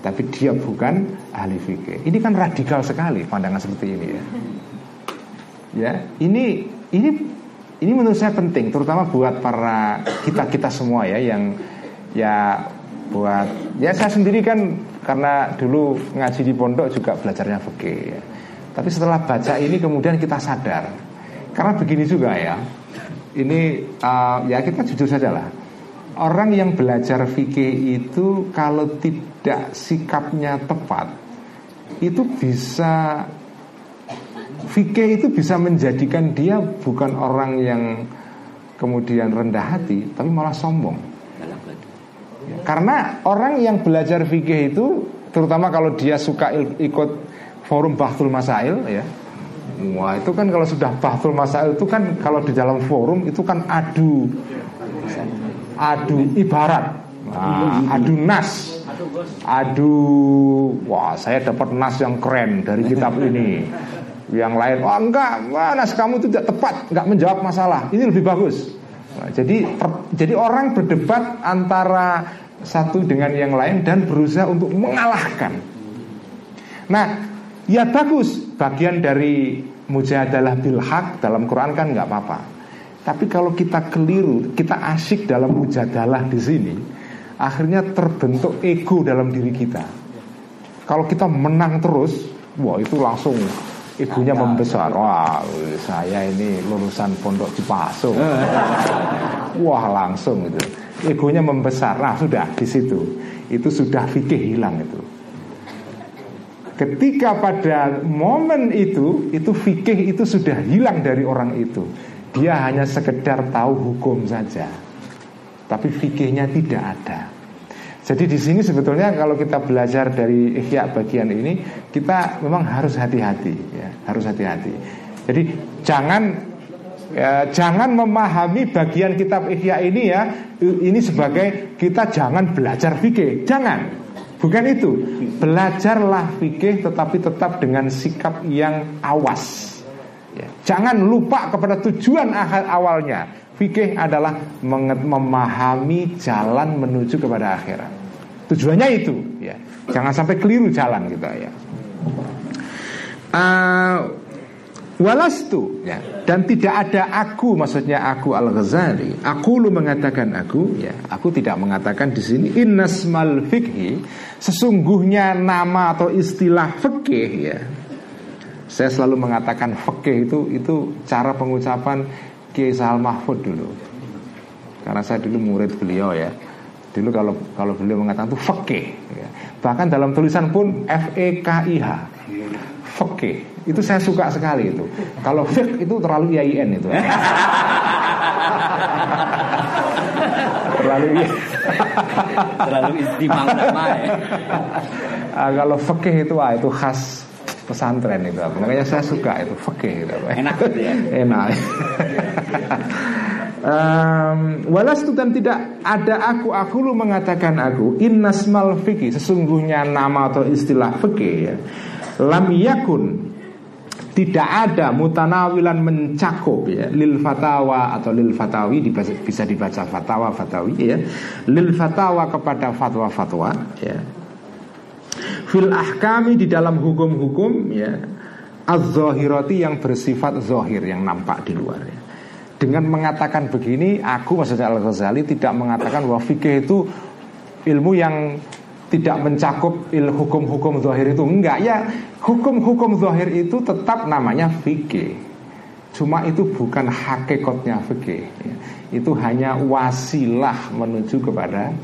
Tapi dia bukan ahli fikih. Ini kan radikal sekali pandangan seperti ini ya. Ya ini ini ini menurut saya penting terutama buat para kita kita semua ya yang ya buat ya saya sendiri kan karena dulu ngaji di pondok juga belajarnya fikih ya. tapi setelah baca ini kemudian kita sadar karena begini juga ya. Ini uh, ya kita jujur saja lah orang yang belajar fikih itu kalau tidak sikapnya tepat itu bisa fikih itu bisa menjadikan dia bukan orang yang kemudian rendah hati tapi malah sombong. Ya, karena orang yang belajar fikih itu terutama kalau dia suka ikut forum bahtul masail ya Wah itu kan kalau sudah bahtul masail itu kan kalau di dalam forum itu kan adu. Adu ibarat. Nah, adu nas. Adu wah saya dapat nas yang keren dari kitab (laughs) ini. Yang lain wah enggak wah, nas kamu itu tidak tepat enggak menjawab masalah. Ini lebih bagus. Nah, jadi per- jadi orang berdebat antara satu dengan yang lain dan berusaha untuk mengalahkan. Nah ya bagus bagian dari mujadalah bil haq dalam Quran kan nggak apa-apa tapi kalau kita keliru kita asyik dalam mujadalah di sini akhirnya terbentuk ego dalam diri kita kalau kita menang terus wah itu langsung egonya membesar wah saya ini lulusan pondok Cipaso. (laughs) Wah langsung itu. Egonya membesar. Nah sudah di situ. Itu sudah fikih hilang itu. Ketika pada momen itu, itu fikih itu sudah hilang dari orang itu. Dia hanya sekedar tahu hukum saja. Tapi fikihnya tidak ada. Jadi di sini sebetulnya kalau kita belajar dari ihya bagian ini, kita memang harus hati-hati, ya, harus hati-hati. Jadi jangan ya, jangan memahami bagian kitab ihya ini ya, ini sebagai kita jangan belajar fikih, jangan. Bukan itu. Belajarlah fikih tetapi tetap dengan sikap yang awas. Ya. Jangan lupa kepada tujuan awalnya. Fikih adalah memahami jalan menuju kepada akhirat. Tujuannya itu, ya. Jangan sampai keliru jalan kita ya. Uh, Walastu. Ya. Dan tidak ada aku Maksudnya aku Al-Ghazali. Aku lu mengatakan aku ya. Aku tidak mengatakan di sini. Innasmal fikhi Sesungguhnya nama atau istilah fikih ya. Saya selalu mengatakan fikih itu Itu cara pengucapan Kiai Sahal Mahfud dulu. Karena saya dulu murid beliau ya. Dulu kalau kalau beliau mengatakan itu fikih ya. Bahkan dalam tulisan pun F-E-K-I-H Fikih itu saya suka sekali itu. Kalau fiqh itu terlalu IAIN itu. (laughs) terlalu terlalu istimewa ya. Uh, kalau fikih itu ah, itu khas pesantren itu Makanya saya suka itu fikih itu. Enak gitu ya. Enak. um, walastu dan tidak ada aku aku lu mengatakan aku innasmal fikih sesungguhnya nama atau istilah fikih ya lam yakun tidak ada mutanawilan mencakup ya. Lil fatawa atau lil fatawi dibaca, bisa dibaca fatawa fatawi ya. Lil fatawa kepada fatwa fatwa ya. Fil ahkami di dalam hukum-hukum ya. Az-zahirati yang bersifat zahir yang nampak di luar ya. Dengan mengatakan begini, aku maksudnya Al-Ghazali tidak mengatakan bahwa fikih itu ilmu yang tidak mencakup il hukum-hukum zahir itu. Enggak ya. Hukum-hukum zahir itu tetap namanya fikih. Cuma itu bukan hakikatnya fikih ya. itu hanya wasilah menuju kepada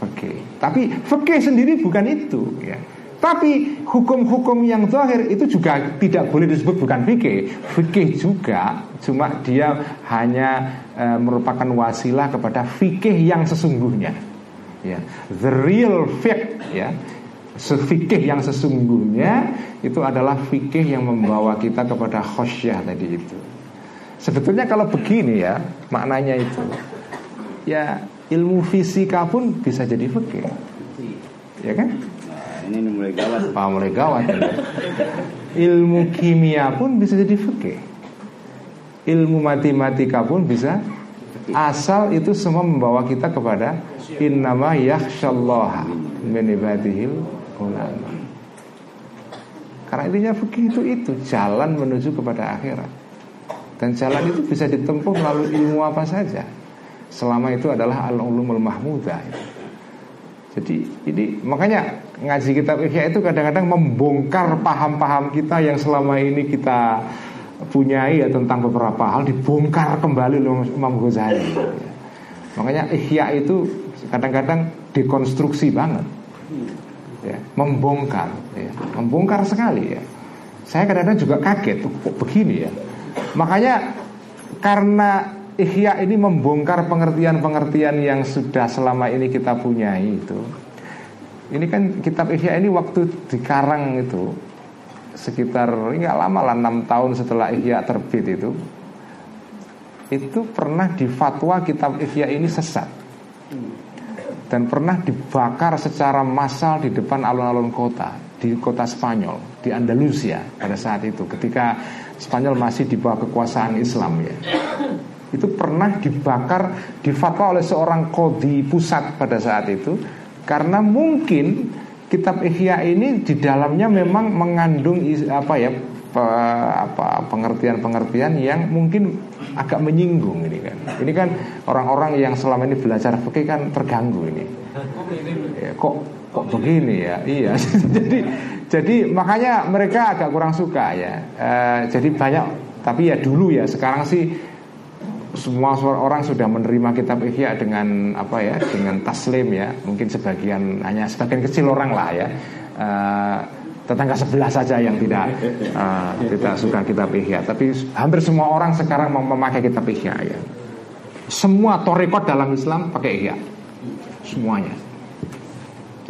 fikih. Tapi fikih sendiri bukan itu ya. Tapi hukum-hukum yang zahir itu juga tidak boleh disebut bukan fikih. Fikih juga cuma dia hanya e, merupakan wasilah kepada fikih yang sesungguhnya ya. The real fact ya. Sefikih yang sesungguhnya itu adalah fikih yang membawa kita kepada khosyah tadi itu. Sebetulnya kalau begini ya maknanya itu ya ilmu fisika pun bisa jadi fikih. Ya kan? Nah, ini mulai gawat. Pak mulai gawat ya. ilmu kimia pun bisa jadi fikih. Ilmu matematika pun bisa asal itu semua membawa kita kepada innama yakhsyallaha min ibadihil ulama. Karena intinya begitu itu jalan menuju kepada akhirat. Dan jalan itu bisa ditempuh melalui ilmu apa saja. Selama itu adalah al-ulumul mahmudah. Jadi ini makanya ngaji kitab Ihya itu kadang-kadang membongkar paham-paham kita yang selama ini kita punyai ya tentang beberapa hal dibongkar kembali oleh Imam Ghazali. Makanya ihya itu kadang-kadang dekonstruksi banget. Ya, membongkar, ya, membongkar sekali ya. Saya kadang-kadang juga kaget kok begini ya. Makanya karena ihya ini membongkar pengertian-pengertian yang sudah selama ini kita punyai itu. Ini kan kitab ihya ini waktu dikarang itu sekitar nggak lama lah enam tahun setelah Ihya terbit itu itu pernah difatwa kitab Ihya ini sesat. Dan pernah dibakar secara massal di depan alun-alun kota di kota Spanyol di Andalusia pada saat itu ketika Spanyol masih di bawah kekuasaan Islam ya. Itu pernah dibakar difatwa oleh seorang kodi pusat pada saat itu karena mungkin kitab Ihya ini di dalamnya memang mengandung apa ya apa pengertian-pengertian yang mungkin agak menyinggung ini kan. Ini kan orang-orang yang selama ini belajar fikih kan terganggu ini. Ya, kok kok begini ya? Iya. (laughs) jadi jadi makanya mereka agak kurang suka ya. E, jadi banyak Tapi ya dulu ya, sekarang sih semua orang sudah menerima kitab Ihya dengan apa ya dengan taslim ya. Mungkin sebagian hanya sebagian kecil orang lah ya. Uh, tetangga sebelah saja yang tidak uh, tidak suka kitab Ihya. Tapi hampir semua orang sekarang memakai kitab Ihya ya. Semua torekot dalam Islam pakai Ihya. Semuanya.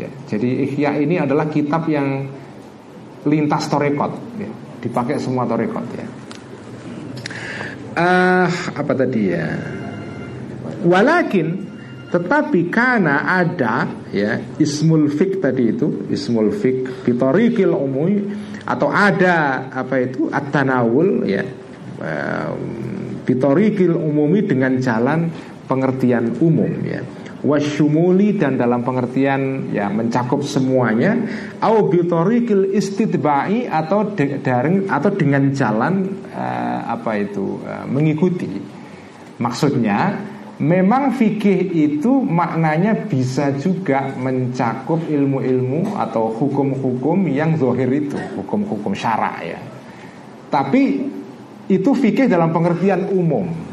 Ya, jadi Ihya ini adalah kitab yang lintas torekot ya, dipakai semua torekot ya uh, apa tadi ya? Walakin tetapi karena ada ya ismul fik tadi itu ismul fik fitorikil umum atau ada apa itu at-tanawul ya fitorikil umumi dengan jalan pengertian umum ya wasyumuli dan dalam pengertian ya mencakup semuanya au bitorikil istidbai atau daring atau dengan jalan uh, apa itu uh, mengikuti. Maksudnya memang fikih itu maknanya bisa juga mencakup ilmu-ilmu atau hukum-hukum yang zohir itu hukum-hukum syara ya. Tapi itu fikih dalam pengertian umum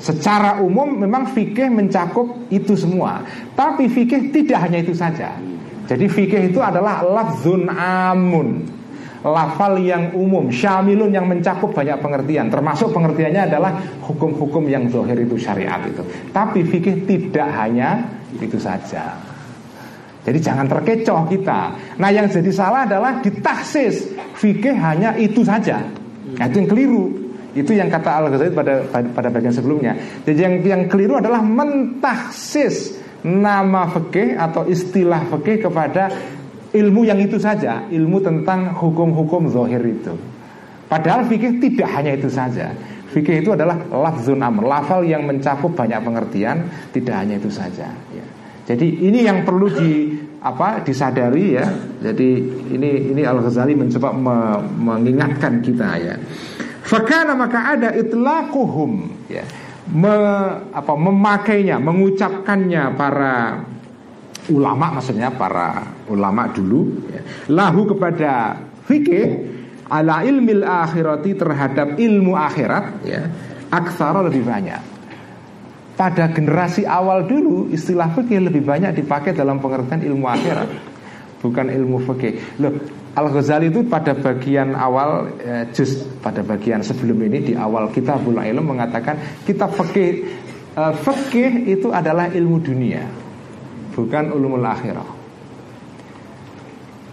secara umum memang fikih mencakup itu semua. Tapi fikih tidak hanya itu saja. Jadi fikih itu adalah lafzun amun. Lafal yang umum syamilun yang mencakup banyak pengertian. Termasuk pengertiannya adalah hukum-hukum yang zohir itu syariat itu. Tapi fikih tidak hanya itu saja. Jadi jangan terkecoh kita. Nah yang jadi salah adalah ditaksis. Fikih hanya itu saja. Nah, itu yang keliru itu yang kata Al Ghazali pada pada bagian sebelumnya. Jadi yang yang keliru adalah mentaksis nama fikih atau istilah fikih kepada ilmu yang itu saja, ilmu tentang hukum-hukum zahir itu. Padahal fikih tidak hanya itu saja. Fikih itu adalah lafzun amr, lafal yang mencakup banyak pengertian, tidak hanya itu saja. Ya. Jadi ini yang perlu di apa disadari ya. Jadi ini ini Al Ghazali mencoba me, mengingatkan kita ya. Fakana maka ada itlaquhum ya. Me, apa, memakainya, mengucapkannya para ulama maksudnya para ulama dulu ya. lahu kepada fikih ala ilmil akhirati terhadap ilmu akhirat ya aksara lebih banyak pada generasi awal dulu istilah fikih lebih banyak dipakai dalam pengertian ilmu akhirat bukan ilmu fikih loh Al Ghazali itu pada bagian awal eh, just pada bagian sebelum ini di awal Kitabul Ilm mengatakan kita fikih eh, fikih itu adalah ilmu dunia bukan ulumul akhirah.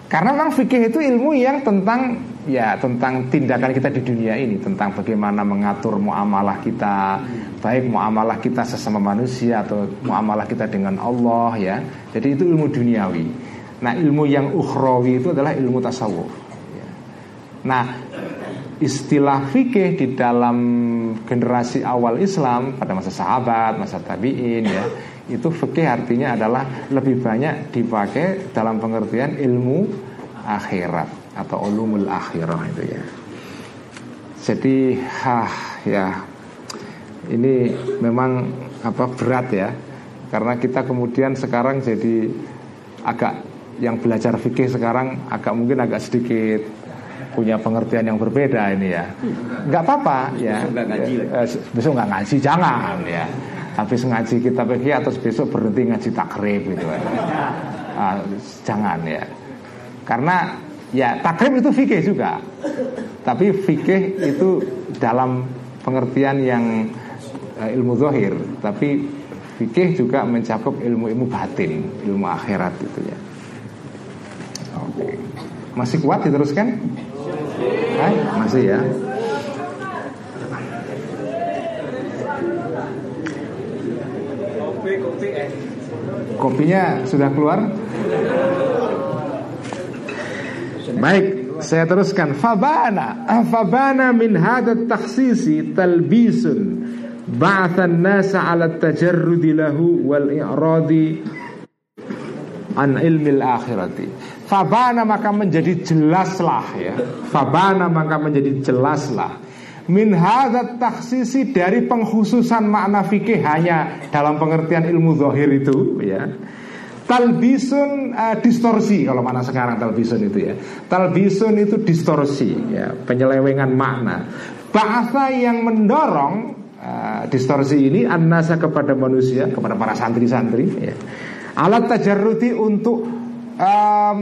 Karena memang fikih itu ilmu yang tentang ya tentang tindakan kita di dunia ini, tentang bagaimana mengatur muamalah kita, baik muamalah kita sesama manusia atau muamalah kita dengan Allah ya. Jadi itu ilmu duniawi. Nah ilmu yang ukhrawi itu adalah ilmu tasawuf. Nah istilah fikih di dalam generasi awal Islam pada masa sahabat, masa tabiin ya itu fikih artinya adalah lebih banyak dipakai dalam pengertian ilmu akhirat atau ulumul akhirah itu ya. Jadi hah ya ini memang apa berat ya karena kita kemudian sekarang jadi agak yang belajar fikih sekarang agak mungkin agak sedikit punya pengertian yang berbeda ini ya. Nggak apa-apa ya. Besok nggak ngaji, ya, besok nggak ngaji jangan ya. Habis ngaji kita fikih atau besok berhenti ngaji takrib gitu ya. Uh, jangan ya. Karena ya takrib itu fikih juga. Tapi fikih itu dalam pengertian yang uh, ilmu zahir, tapi fikih juga mencakup ilmu-ilmu batin, ilmu akhirat itu ya. Masih kuat diteruskan? Hai, masih ya. Kopinya sudah keluar? Baik, saya teruskan. Fabana, fabana min hadat taksisi talbisun ba'athan nasa ala tajarrudi lahu wal i'radi an ilmil akhirati. Fabana maka menjadi jelaslah ya. Fabana maka menjadi jelaslah. Min hadzat taksisi dari pengkhususan makna fikih hanya dalam pengertian ilmu zahir itu ya. Talbisun uh, distorsi kalau mana sekarang talbisun itu ya. Talbisun itu distorsi ya, penyelewengan makna. Bahasa yang mendorong uh, distorsi ini anasa kepada manusia, kepada para santri-santri ya. Alat tajarruti untuk um,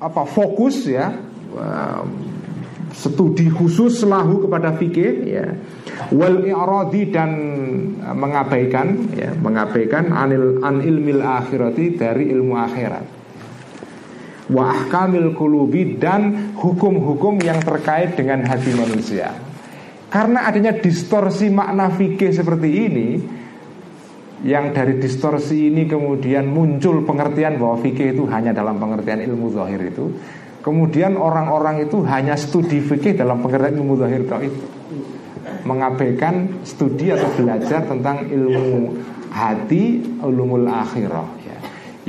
apa fokus ya. Um, studi khusus selahu kepada fikih ya. Wal i'radi dan uh, mengabaikan ya. Mengabaikan anil an ilmil akhirati dari ilmu akhirat. Wa ahkamil kulubi dan hukum-hukum yang terkait dengan hati manusia. Karena adanya distorsi makna fikih seperti ini yang dari distorsi ini kemudian muncul pengertian bahwa fikih itu hanya dalam pengertian ilmu zahir itu. Kemudian orang-orang itu hanya studi fikih dalam pengertian ilmu zahir itu. Mengabaikan studi atau belajar tentang ilmu hati ulumul akhirah. Ya.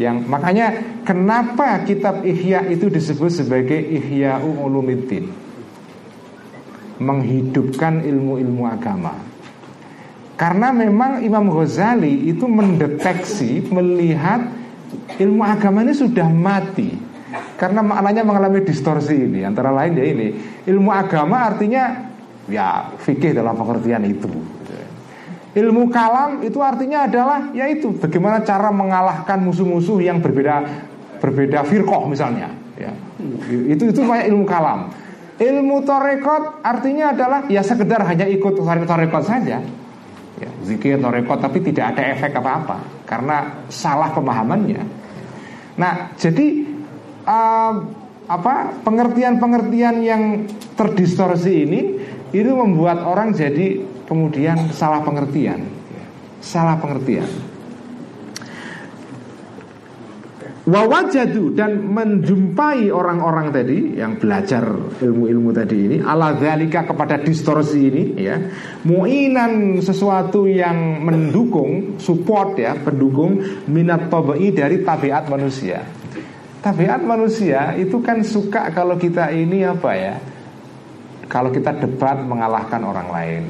yang makanya kenapa kitab Ihya itu disebut sebagai Ihya Ulumuddin? Menghidupkan ilmu-ilmu agama karena memang Imam Ghazali itu mendeteksi melihat ilmu agama ini sudah mati. Karena maknanya mengalami distorsi ini. Antara lain ya ini ilmu agama artinya ya fikih dalam pengertian itu. Ilmu kalam itu artinya adalah yaitu bagaimana cara mengalahkan musuh-musuh yang berbeda berbeda firqoh misalnya. Ya. Itu itu banyak ilmu kalam. Ilmu torekot artinya adalah ya sekedar hanya ikut torekot saja ya, zikir torekot tapi tidak ada efek apa-apa karena salah pemahamannya. Nah jadi uh, apa pengertian-pengertian yang terdistorsi ini itu membuat orang jadi kemudian salah pengertian. Salah pengertian Wawajadu dan menjumpai orang-orang tadi yang belajar ilmu-ilmu tadi ini ala zalika kepada distorsi ini ya. Muinan sesuatu yang mendukung support ya pendukung minat tabai dari tabiat manusia. Tabiat manusia itu kan suka kalau kita ini apa ya kalau kita debat mengalahkan orang lain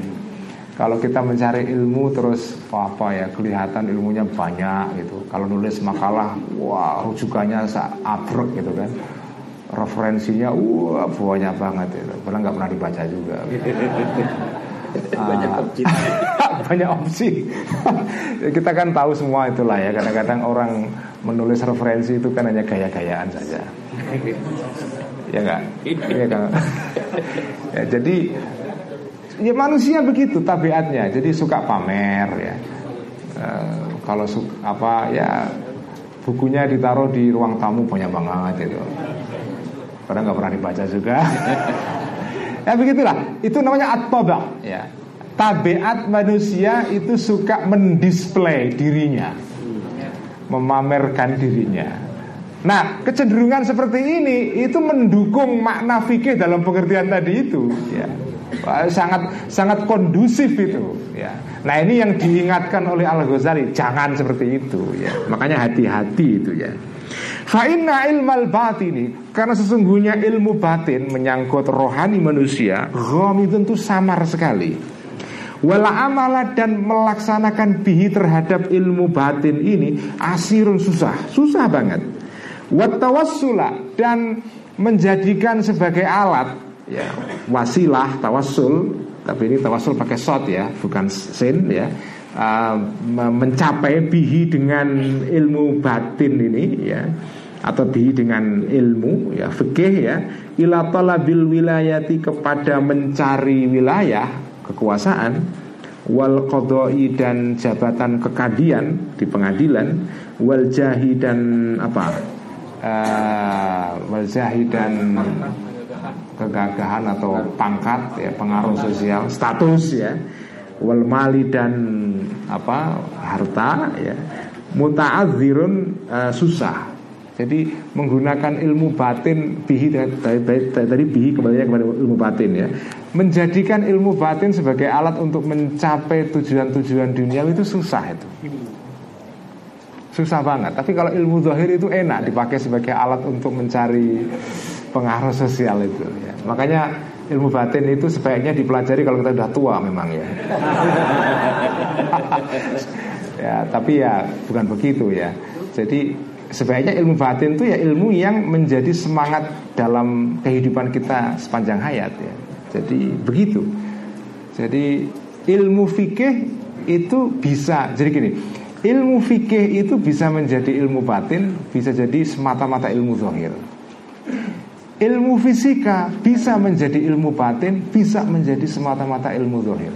kalau kita mencari ilmu terus apa, apa ya kelihatan ilmunya banyak gitu. Kalau nulis makalah wah rujukannya abrek gitu kan. Referensinya wah banyak banget itu padahal nggak pernah dibaca juga. (laughs) (laughs) Banyak opsi. banyak (laughs) opsi. Kita kan tahu semua itulah ya. Kadang-kadang orang menulis referensi itu kan hanya gaya-gayaan saja. Ya enggak ya kan ya, jadi ya manusia begitu tabiatnya. Jadi suka pamer ya. E, kalau suka, apa ya bukunya ditaruh di ruang tamu banyak banget itu. Padahal nggak pernah dibaca juga. (laughs) Ya begitulah. Itu namanya at ya. Tabiat manusia itu suka mendisplay dirinya. Memamerkan dirinya. Nah, kecenderungan seperti ini itu mendukung makna fikih dalam pengertian tadi itu, ya. Sangat sangat kondusif itu, ya. Nah, ini yang diingatkan oleh Al Ghazali, jangan seperti itu, ya. Makanya hati-hati itu, ya. Fa'inna ilmal batini Karena sesungguhnya ilmu batin Menyangkut rohani manusia Ghamidun itu samar sekali Wala amala dan melaksanakan bihi terhadap ilmu batin ini Asirun susah Susah banget Wattawassula dan menjadikan sebagai alat ya. Wasilah tawassul tapi ini tawassul pakai shot ya bukan sin ya. Uh, mencapai bihi dengan ilmu batin ini ya. Atau bihi dengan ilmu ya fikih ya. Ila talabil wilayati kepada mencari wilayah kekuasaan. Wal qadai dan jabatan kekadian di pengadilan. Wal jahi dan apa? Uh, dan kegagahan atau pangkat ya pengaruh sosial status ya wal mali dan apa harta ya muta'adzirun uh, susah. Jadi menggunakan ilmu batin bihi dari bihi kembali kepada ilmu batin ya. Menjadikan ilmu batin sebagai alat untuk mencapai tujuan-tujuan dunia itu susah itu. Susah banget. Tapi kalau ilmu zahir itu enak dipakai sebagai alat untuk mencari pengaruh sosial itu. Ya. Makanya ilmu batin itu sebaiknya dipelajari kalau kita sudah tua memang ya. (laughs) ya, tapi ya bukan begitu ya. Jadi sebaiknya ilmu batin itu ya ilmu yang menjadi semangat dalam kehidupan kita sepanjang hayat ya. Jadi begitu. Jadi ilmu fikih itu bisa jadi gini. Ilmu fikih itu bisa menjadi ilmu batin, bisa jadi semata-mata ilmu zahir. Ilmu fisika bisa menjadi ilmu batin, bisa menjadi semata-mata ilmu zahir.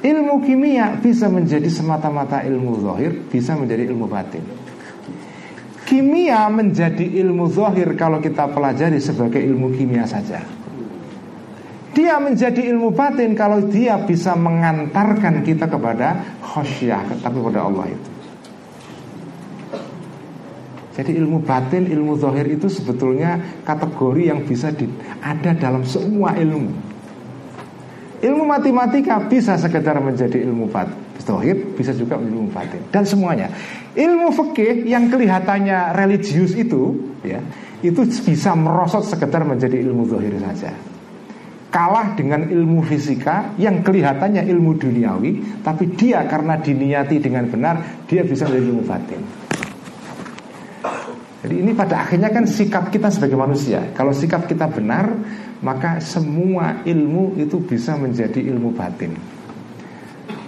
Ilmu kimia bisa menjadi semata-mata ilmu zahir, bisa menjadi ilmu batin. Kimia menjadi ilmu zahir kalau kita pelajari sebagai ilmu kimia saja. Dia menjadi ilmu batin kalau dia bisa mengantarkan kita kepada khosyah, tapi kepada Allah itu. Jadi ilmu batin, ilmu zahir itu sebetulnya kategori yang bisa di, ada dalam semua ilmu. Ilmu matematika bisa sekedar menjadi ilmu batin, zahir bisa juga menjadi ilmu batin dan semuanya. Ilmu fikih yang kelihatannya religius itu, ya, itu bisa merosot sekedar menjadi ilmu zahir saja kalah dengan ilmu fisika yang kelihatannya ilmu duniawi tapi dia karena diniati dengan benar dia bisa menjadi ilmu batin jadi ini pada akhirnya kan sikap kita sebagai manusia kalau sikap kita benar maka semua ilmu itu bisa menjadi ilmu batin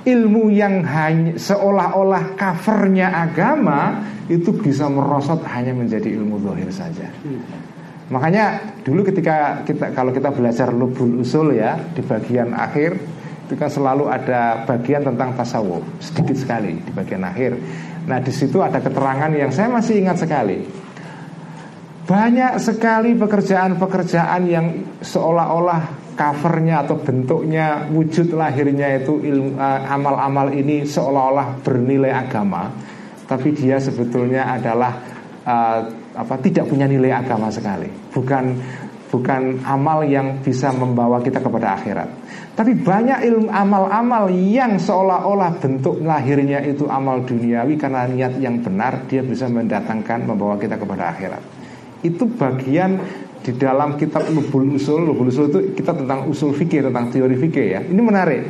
ilmu yang hanya seolah-olah covernya agama itu bisa merosot hanya menjadi ilmu zahir saja Makanya dulu ketika kita kalau kita belajar lubul usul ya di bagian akhir itu kan selalu ada bagian tentang tasawuf sedikit sekali di bagian akhir. Nah di situ ada keterangan yang saya masih ingat sekali. Banyak sekali pekerjaan-pekerjaan yang seolah-olah covernya atau bentuknya wujud lahirnya itu ilmu amal-amal ini seolah-olah bernilai agama, tapi dia sebetulnya adalah uh, apa tidak punya nilai agama sekali. Bukan bukan amal yang bisa membawa kita kepada akhirat. Tapi banyak ilmu amal-amal yang seolah-olah bentuk lahirnya itu amal duniawi karena niat yang benar dia bisa mendatangkan membawa kita kepada akhirat. Itu bagian di dalam kitab Lubul Usul. Lubul Usul itu kita tentang usul fikih, tentang teori fikih ya. Ini menarik.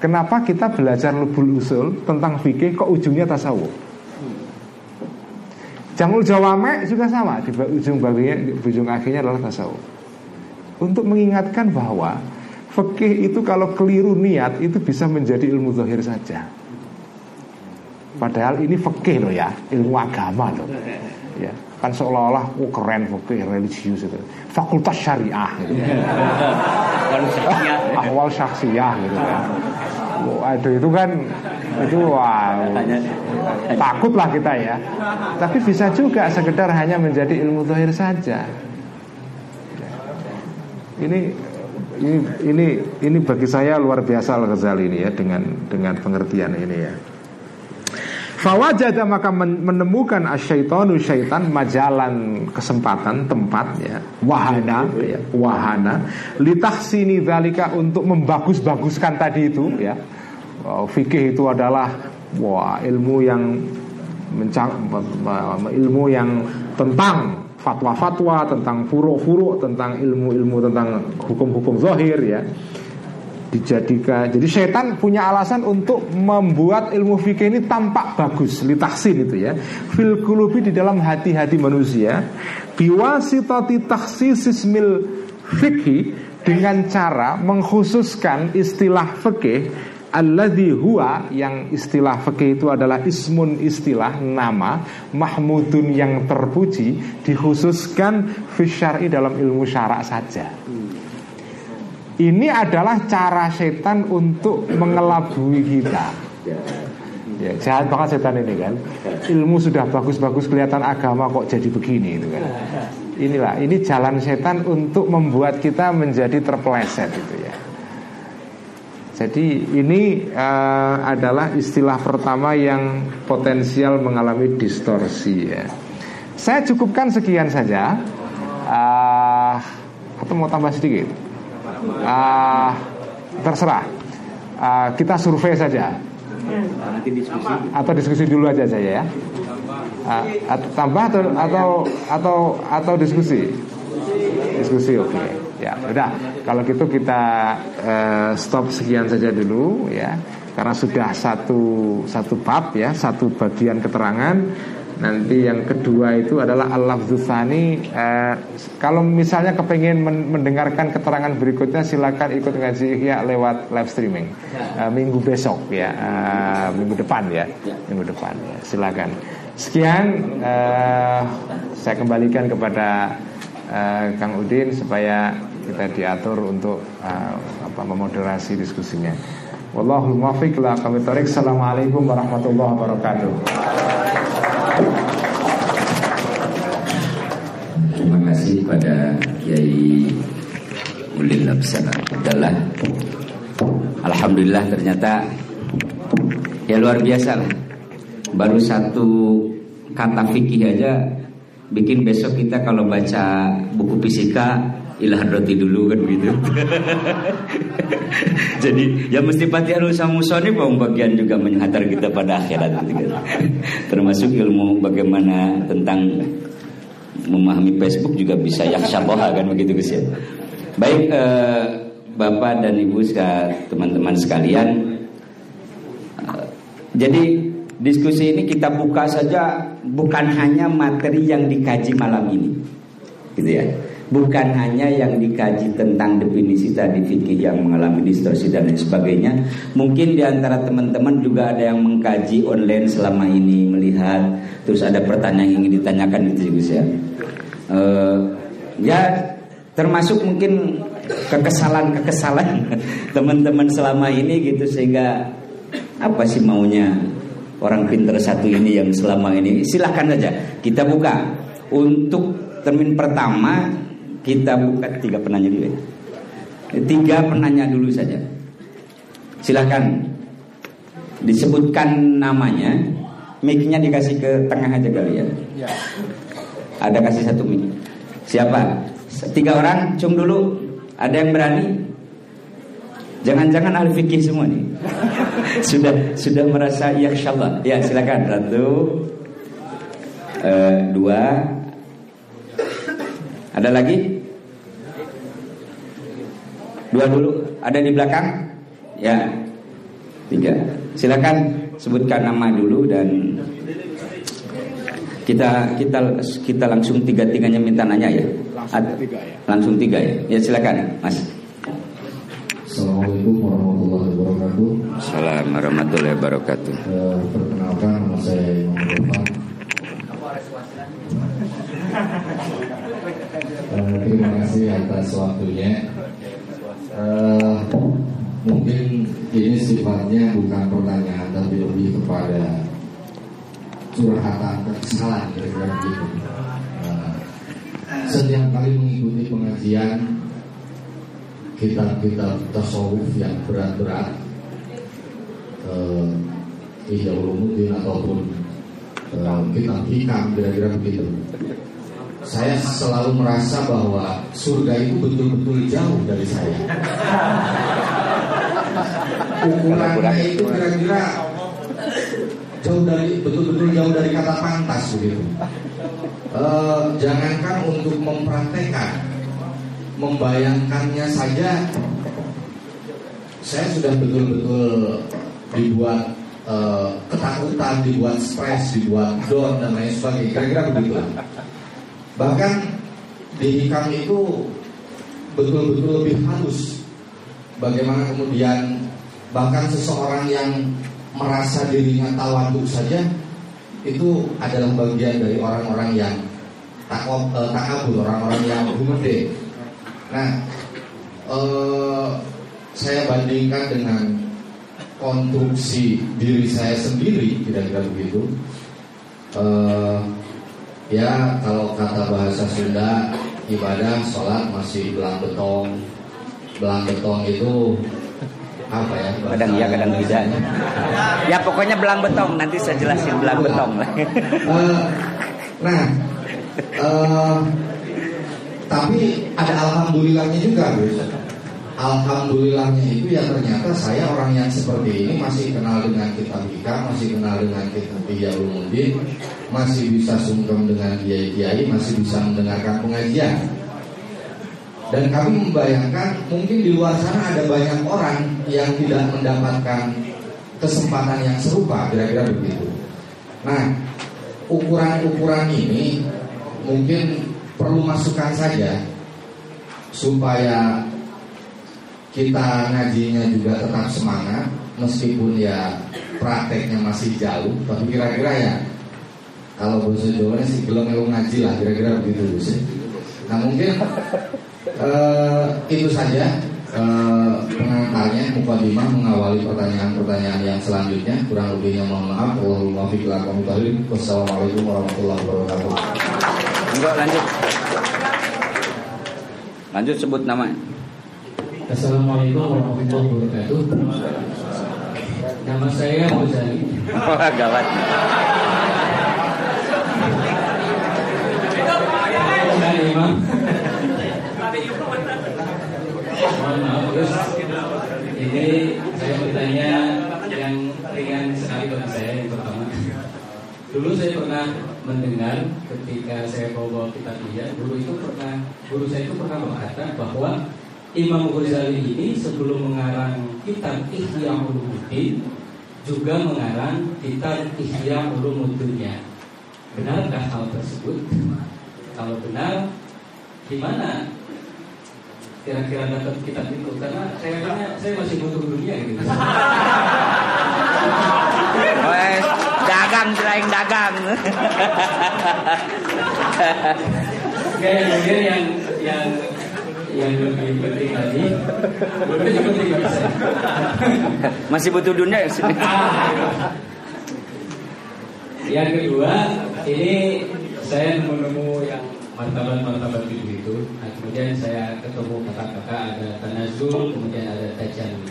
Kenapa kita belajar Lubul Usul tentang fikih kok ujungnya tasawuf? Jamul Jawame juga sama di ujung baginya, di ujung akhirnya adalah tasawuf. Untuk mengingatkan bahwa fikih itu kalau keliru niat itu bisa menjadi ilmu zahir saja. Padahal ini fikih loh ya, ilmu agama loh. Ya, kan seolah-olah oh keren fikih religius itu. Fakultas syariah gitu. (laughs) Awal syaksiyah gitu kan. Waduh itu kan itu wow takutlah kita ya. Tapi bisa juga sekedar hanya menjadi ilmu zahir saja. Ini ini ini ini bagi saya luar biasa Al Ghazali ini ya dengan dengan pengertian ini ya. Fawajada maka menemukan asyaitonu syaitan majalan kesempatan tempat ya wahana ya wahana litahsini dalika untuk membagus-baguskan tadi itu ya. Fikih itu adalah wah ilmu yang mencang ilmu yang tentang fatwa-fatwa tentang furu-furu tentang ilmu-ilmu tentang hukum-hukum zahir ya dijadikan. Jadi setan punya alasan untuk membuat ilmu fikih ini tampak bagus litahsin itu ya. Fil kulubi di dalam hati-hati manusia. Biwasitati taksisismil fikih dengan cara mengkhususkan istilah fikih. Alladhi huwa yang istilah fikih itu adalah ismun istilah nama mahmudun yang terpuji dikhususkan fisyari dalam ilmu syarak saja ini adalah cara setan untuk mengelabui kita. Ya, jahat banget setan ini kan. Ilmu sudah bagus-bagus kelihatan agama kok jadi begini itu kan. Inilah, ini jalan setan untuk membuat kita menjadi terpeleset itu ya. Jadi ini uh, adalah istilah pertama yang potensial mengalami distorsi ya. Saya cukupkan sekian saja. Uh, atau mau tambah sedikit? Uh, terserah. Uh, kita survei saja. Atau diskusi dulu aja saya ya. Uh, atau tambah atau atau atau atau diskusi? Diskusi oke. Okay. ya udah. Kalau gitu kita uh, stop sekian saja dulu ya. Karena sudah satu satu bab ya satu bagian keterangan Nanti yang kedua itu adalah al-lafzusani eh, Kalau misalnya kepengen men mendengarkan keterangan berikutnya Silakan ikut ngaji Ihya lewat live streaming eh, Minggu besok ya eh, Minggu depan ya Minggu depan ya. Silakan Sekian eh, Saya kembalikan kepada eh, Kang Udin Supaya kita diatur untuk eh, apa memoderasi diskusinya Wallahul muwaffiq. Assalamualaikum warahmatullahi wabarakatuh. Labsana adalah Alhamdulillah ternyata ya luar biasa lah. Baru satu kata fikih aja bikin besok kita kalau baca buku fisika ilah roti dulu kan gitu. (laughs) Jadi ya mesti harus sama musoni bagian juga menyantar kita pada akhirat gitu kan. (laughs) Termasuk ilmu bagaimana tentang memahami Facebook juga bisa yang syaboha kan begitu guys ya. Baik eh, Bapak dan Ibu teman-teman sekalian. Eh, jadi diskusi ini kita buka saja bukan hanya materi yang dikaji malam ini. Gitu ya bukan hanya yang dikaji tentang definisi tadi fikih yang mengalami distorsi dan lain sebagainya. Mungkin di antara teman-teman juga ada yang mengkaji online selama ini melihat terus ada pertanyaan yang ingin ditanyakan itu juga ya. Uh, ya termasuk mungkin kekesalan-kekesalan (laughs) teman-teman selama ini gitu sehingga apa sih maunya orang pinter satu ini yang selama ini silahkan saja kita buka untuk termin pertama kita buka tiga penanya dulu ya. Tiga penanya dulu saja. Silahkan disebutkan namanya. Mic-nya dikasih ke tengah aja kali ya. ya. Ada kasih satu mic. Siapa? Tiga orang, cum dulu. Ada yang berani? Jangan-jangan ahli fikih semua nih. (laughs) sudah sudah merasa ya insyaallah. Ya silakan satu, uh, dua, ada lagi? Dua dulu. Ada di belakang? Ya. Tiga. Silakan sebutkan nama dulu dan kita kita kita langsung tiga tiganya minta nanya ya. Langsung tiga ya. Langsung tiga ya. Ya silakan, Mas. Assalamualaikum warahmatullahi wabarakatuh. Assalamualaikum warahmatullahi wabarakatuh. Uh, perkenalkan nama saya Imam uh, terima kasih atas waktunya uh, mungkin ini sifatnya bukan pertanyaan tapi lebih kepada curhatan kekesalan kira-kira begitu. Uh, setiap kali mengikuti pengajian kitab-kitab tasawuf yang berat-berat uh, Ihya Ulumuddin ataupun uh, kitab hikam kira-kira begitu saya selalu merasa bahwa surga itu betul-betul jauh dari saya. (laughs) Ukurannya itu kira-kira jauh dari betul-betul jauh dari kata pantas begitu. E, jangankan untuk mempraktekkan, membayangkannya saja, saya sudah betul-betul dibuat e, ketakutan, dibuat stres, dibuat down dan lain sebagainya. Kira-kira begitu. Bahkan di hikam itu betul-betul lebih halus. Bagaimana kemudian bahkan seseorang yang merasa dirinya tawadu saja itu adalah bagian dari orang-orang yang takab, eh, takabur, orang-orang yang humede. Nah, eh, saya bandingkan dengan konstruksi diri saya sendiri, kira-kira begitu. Eh, Ya kalau kata bahasa Sunda ibadah sholat masih belang betong belang betong itu apa ya? Kadang iya kadang tidak. Ya pokoknya belang betong. Nanti saya jelasin belang betong. Uh, nah uh, tapi ada alhamdulillahnya juga Gus. Alhamdulillahnya itu ya ternyata saya orang yang seperti ini masih kenal dengan kitab hikam, masih kenal dengan kitab Ulumuddin, masih bisa sungkem dengan kiai-kiai, masih bisa mendengarkan pengajian. Dan kami membayangkan mungkin di luar sana ada banyak orang yang tidak mendapatkan kesempatan yang serupa, kira-kira begitu. Nah, ukuran-ukuran ini mungkin perlu masukan saja supaya kita ngajinya juga tetap semangat meskipun ya prakteknya masih jauh tapi kira-kira ya kalau bahasa Jawa sih belum ngaji lah kira-kira begitu sih nah mungkin eh, itu saja eh, pengantarnya mukadimah mengawali pertanyaan-pertanyaan yang selanjutnya kurang lebihnya mohon maaf wassalamualaikum warahmatullahi wabarakatuh Enggak lanjut. Lanjut sebut nama. Assalamualaikum warahmatullahi wabarakatuh. Nama saya Muzali. Wah, gawat. Imam. Mohon terus. Ini saya bertanya yang ringan sekali bagi saya yang pertama. Dulu saya pernah mendengar ketika saya bawa kitab dia, guru itu pernah, guru saya itu pernah berkata bahwa Imam Ghazali ini sebelum mengarang kitab Ihya Ulumuddin juga mengarang kitab Ihya Ulumuddinnya. Benarkah hal tersebut? Kalau benar, di mana kira-kira dapat kitab itu? Karena saya tanya, saya masih butuh dunia gitu. (laughs) Wes, dagang selain dagang. Kayak mungkin yang yang yang lebih penting lagi, lebih penting. Masih butuh dunia ya sini. Yang kedua, ini saya nemu-nemu yang martabat-martabat itu itu. Nah, kemudian saya ketemu kakak-kakak ada tanazul, kemudian ada tajalli.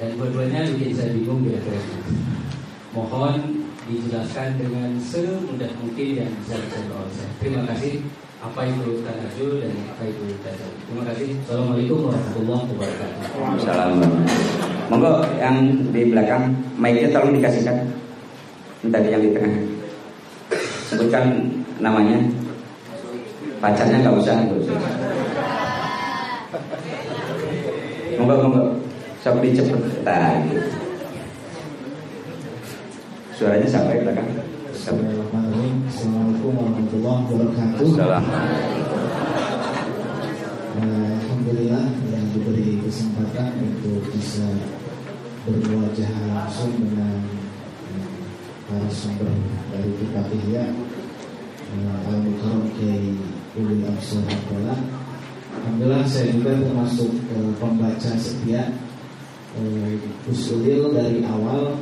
Dan dua-duanya bikin saya bingung kira-kira. Mohon dijelaskan dengan semudah mungkin yang bisa dicerna oleh saya. Terima kasih. Apa itu tanazul dan apa itu tajalli. Terima kasih. Assalamualaikum warahmatullahi wabarakatuh. Salam. Monggo yang di belakang mic-nya tolong dikasihkan. Tadi yang di tengah. Sebutkan namanya. Pacarnya nggak usah, nggak usah. Sok dicepet. Nah, gitu. Suaranya sampai belakang. Sampai. Bismillahirrahmanirrahim Assalamualaikum warahmatullahi wabarakatuh. Eh, Alhamdulillah yang diberi kesempatan untuk bisa berwajah langsung dengan eh, para sumber dari kitab Ihya eh, Al-Mukarram Kiai Uli Alhamdulillah saya juga termasuk eh, pembaca setia eh, Gus Ulil dari awal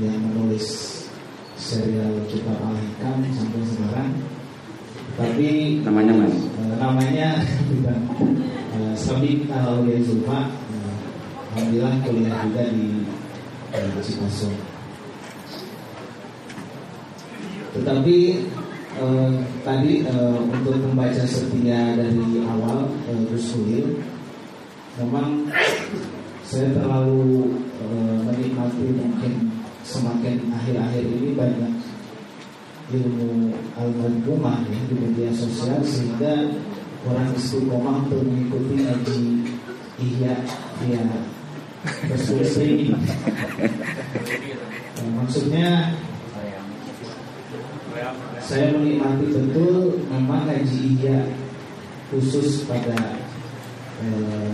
yang menulis serial Kitab Al-Hikam sampai sekarang tapi Namanya Mas. Eh, namanya bukan uh, Sabik Alaulia Zulfa Eh, Alhamdulillah kuliah juga di uh, Cipasung tetapi eh, tadi eh, untuk membaca setia dari awal eh, Gus Sulil memang saya terlalu eh, menikmati mungkin semakin akhir-akhir ini banyak ilmu al-manhumah ya di media sosial sehingga orang istiqomah untuk mengikuti ngaji ihya via Facebook streaming. Nah, maksudnya saya menikmati betul memang ngaji ihya khusus pada eh,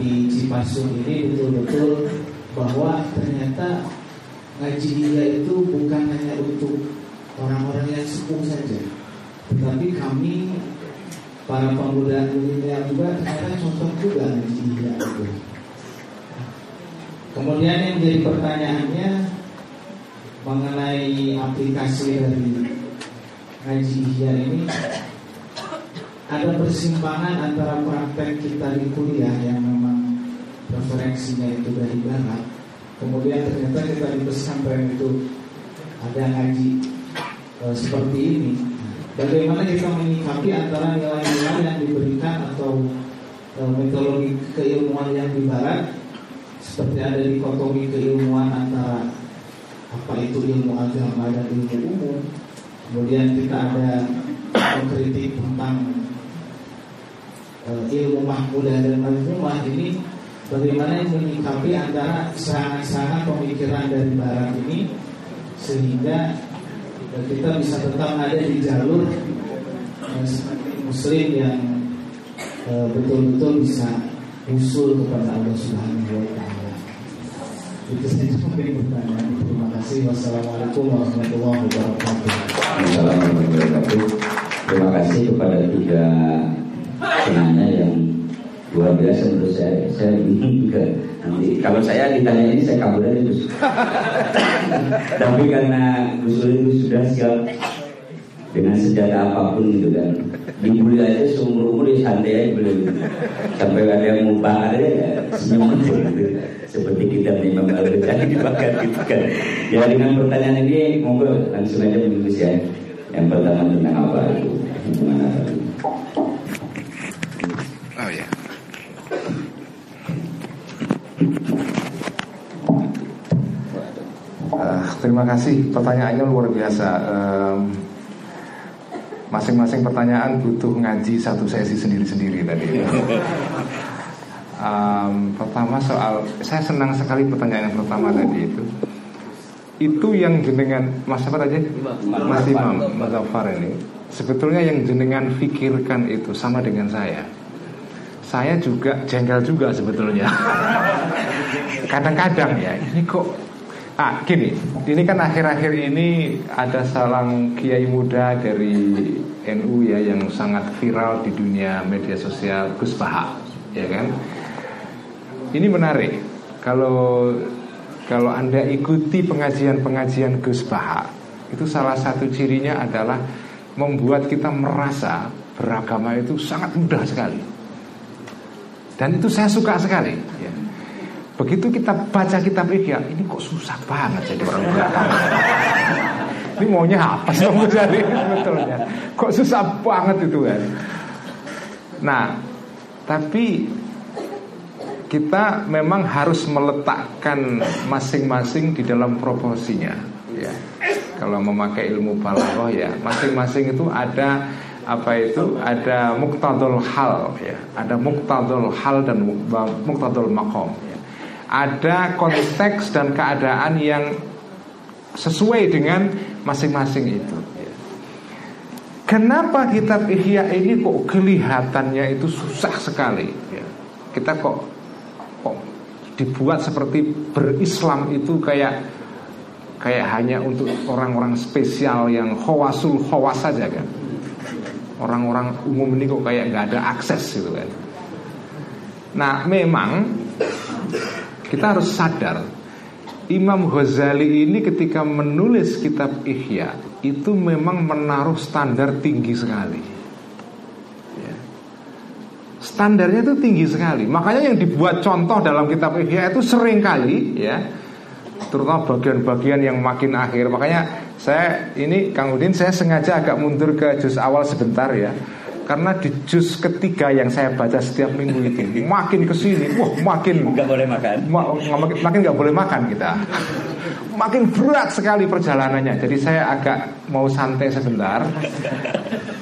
di Cipasung ini betul-betul bahwa ternyata ngaji ihya itu bukan hanya untuk orang-orang yang sepuh saja, tetapi kami para pemuda milenial juga ternyata contoh juga ngaji ihya itu. Kemudian yang jadi pertanyaannya mengenai aplikasi dari ngaji ihya ini ada persimpangan antara praktek kita di kuliah yang memang referensinya itu dari barat kemudian ternyata kita di pesantren itu ada ngaji e, seperti ini. Bagaimana kita menyikapi antara nilai-nilai yang diberikan atau e, metodologi keilmuan yang di barat seperti ada dikotomi keilmuan antara apa itu ilmu agama dan ilmu umum kemudian kita ada mengkritik tentang e, ilmu mahmudah dan mahmumah ini bagaimana menyikapi antara serangan-serangan pemikiran dari barat ini sehingga kita bisa tetap ada di jalur eh, muslim yang eh, betul-betul bisa usul kepada Allah Subhanahu wa taala. Terima kasih. Warahmatullahi wabarakatuh. Warahmatullahi wabarakatuh. Terima kasih kepada tiga penanya yang luar biasa menurut saya. Saya bingung juga. Nanti kalau saya ditanya ini saya kabur aja terus. (laughs) Tapi karena Gus Dur itu sudah siap dengan senjata apa pun gitu kan. Dibully aja seumur umur ya santai aja beliau. Sampai ada yang mau bakar ya senyum aja gitu. Seperti kita Imam Al-Ghazali dibakar gitu kan. Ya dengan pertanyaan ini monggo langsung aja menulis ya. Yang pertama tentang apa itu? Oh ya. Terima kasih pertanyaannya luar biasa. Masing-masing pertanyaan butuh ngaji satu sesi sendiri-sendiri tadi. (laughs) Em, pertama soal, saya senang sekali pertanyaan yang pertama tadi itu. Itu yang jenengan Mas apa tadi? Mas Imam, Mas Zafar ini. Sebetulnya yang jenengan pikirkan itu sama dengan saya. Saya juga jengkel juga sebetulnya. (laughs) Kadang-kadang ya, ini kok Ah, gini, ini kan akhir-akhir ini ada salang kiai muda dari NU ya yang sangat viral di dunia media sosial Gus Baha, ya kan? Ini menarik. Kalau kalau Anda ikuti pengajian-pengajian Gus Baha, itu salah satu cirinya adalah membuat kita merasa beragama itu sangat mudah sekali. Dan itu saya suka sekali. Begitu kita baca kitab Ihya, ini kok susah banget jadi orang beragama. ini maunya apa sih Ghazali sebetulnya? Kok susah banget itu kan? Nah, tapi kita memang harus meletakkan masing-masing di dalam proporsinya. Ya. Kalau memakai ilmu balaghah ya, masing-masing itu ada apa itu ada muktadul hal ya, ada muktadul hal dan muktadul makom. Ya ada konteks dan keadaan yang sesuai dengan masing-masing itu. Kenapa kitab Ihya ini kok kelihatannya itu susah sekali? Kita kok kok dibuat seperti berislam itu kayak kayak hanya untuk orang-orang spesial yang khawasul khawas saja kan? Orang-orang umum ini kok kayak nggak ada akses gitu kan? Nah memang kita harus sadar Imam Ghazali ini ketika menulis kitab Ihya itu memang menaruh standar tinggi sekali. Ya. Standarnya itu tinggi sekali. Makanya yang dibuat contoh dalam kitab Ihya itu sering kali ya, terutama bagian-bagian yang makin akhir. Makanya saya ini Kang Udin saya sengaja agak mundur ke juz awal sebentar ya. Karena di juz ketiga yang saya baca setiap minggu itu Makin ke sini, wah makin Nggak boleh makan. Ma- makin makin nggak boleh makan kita. Makin berat sekali perjalanannya. Jadi saya agak mau santai sebentar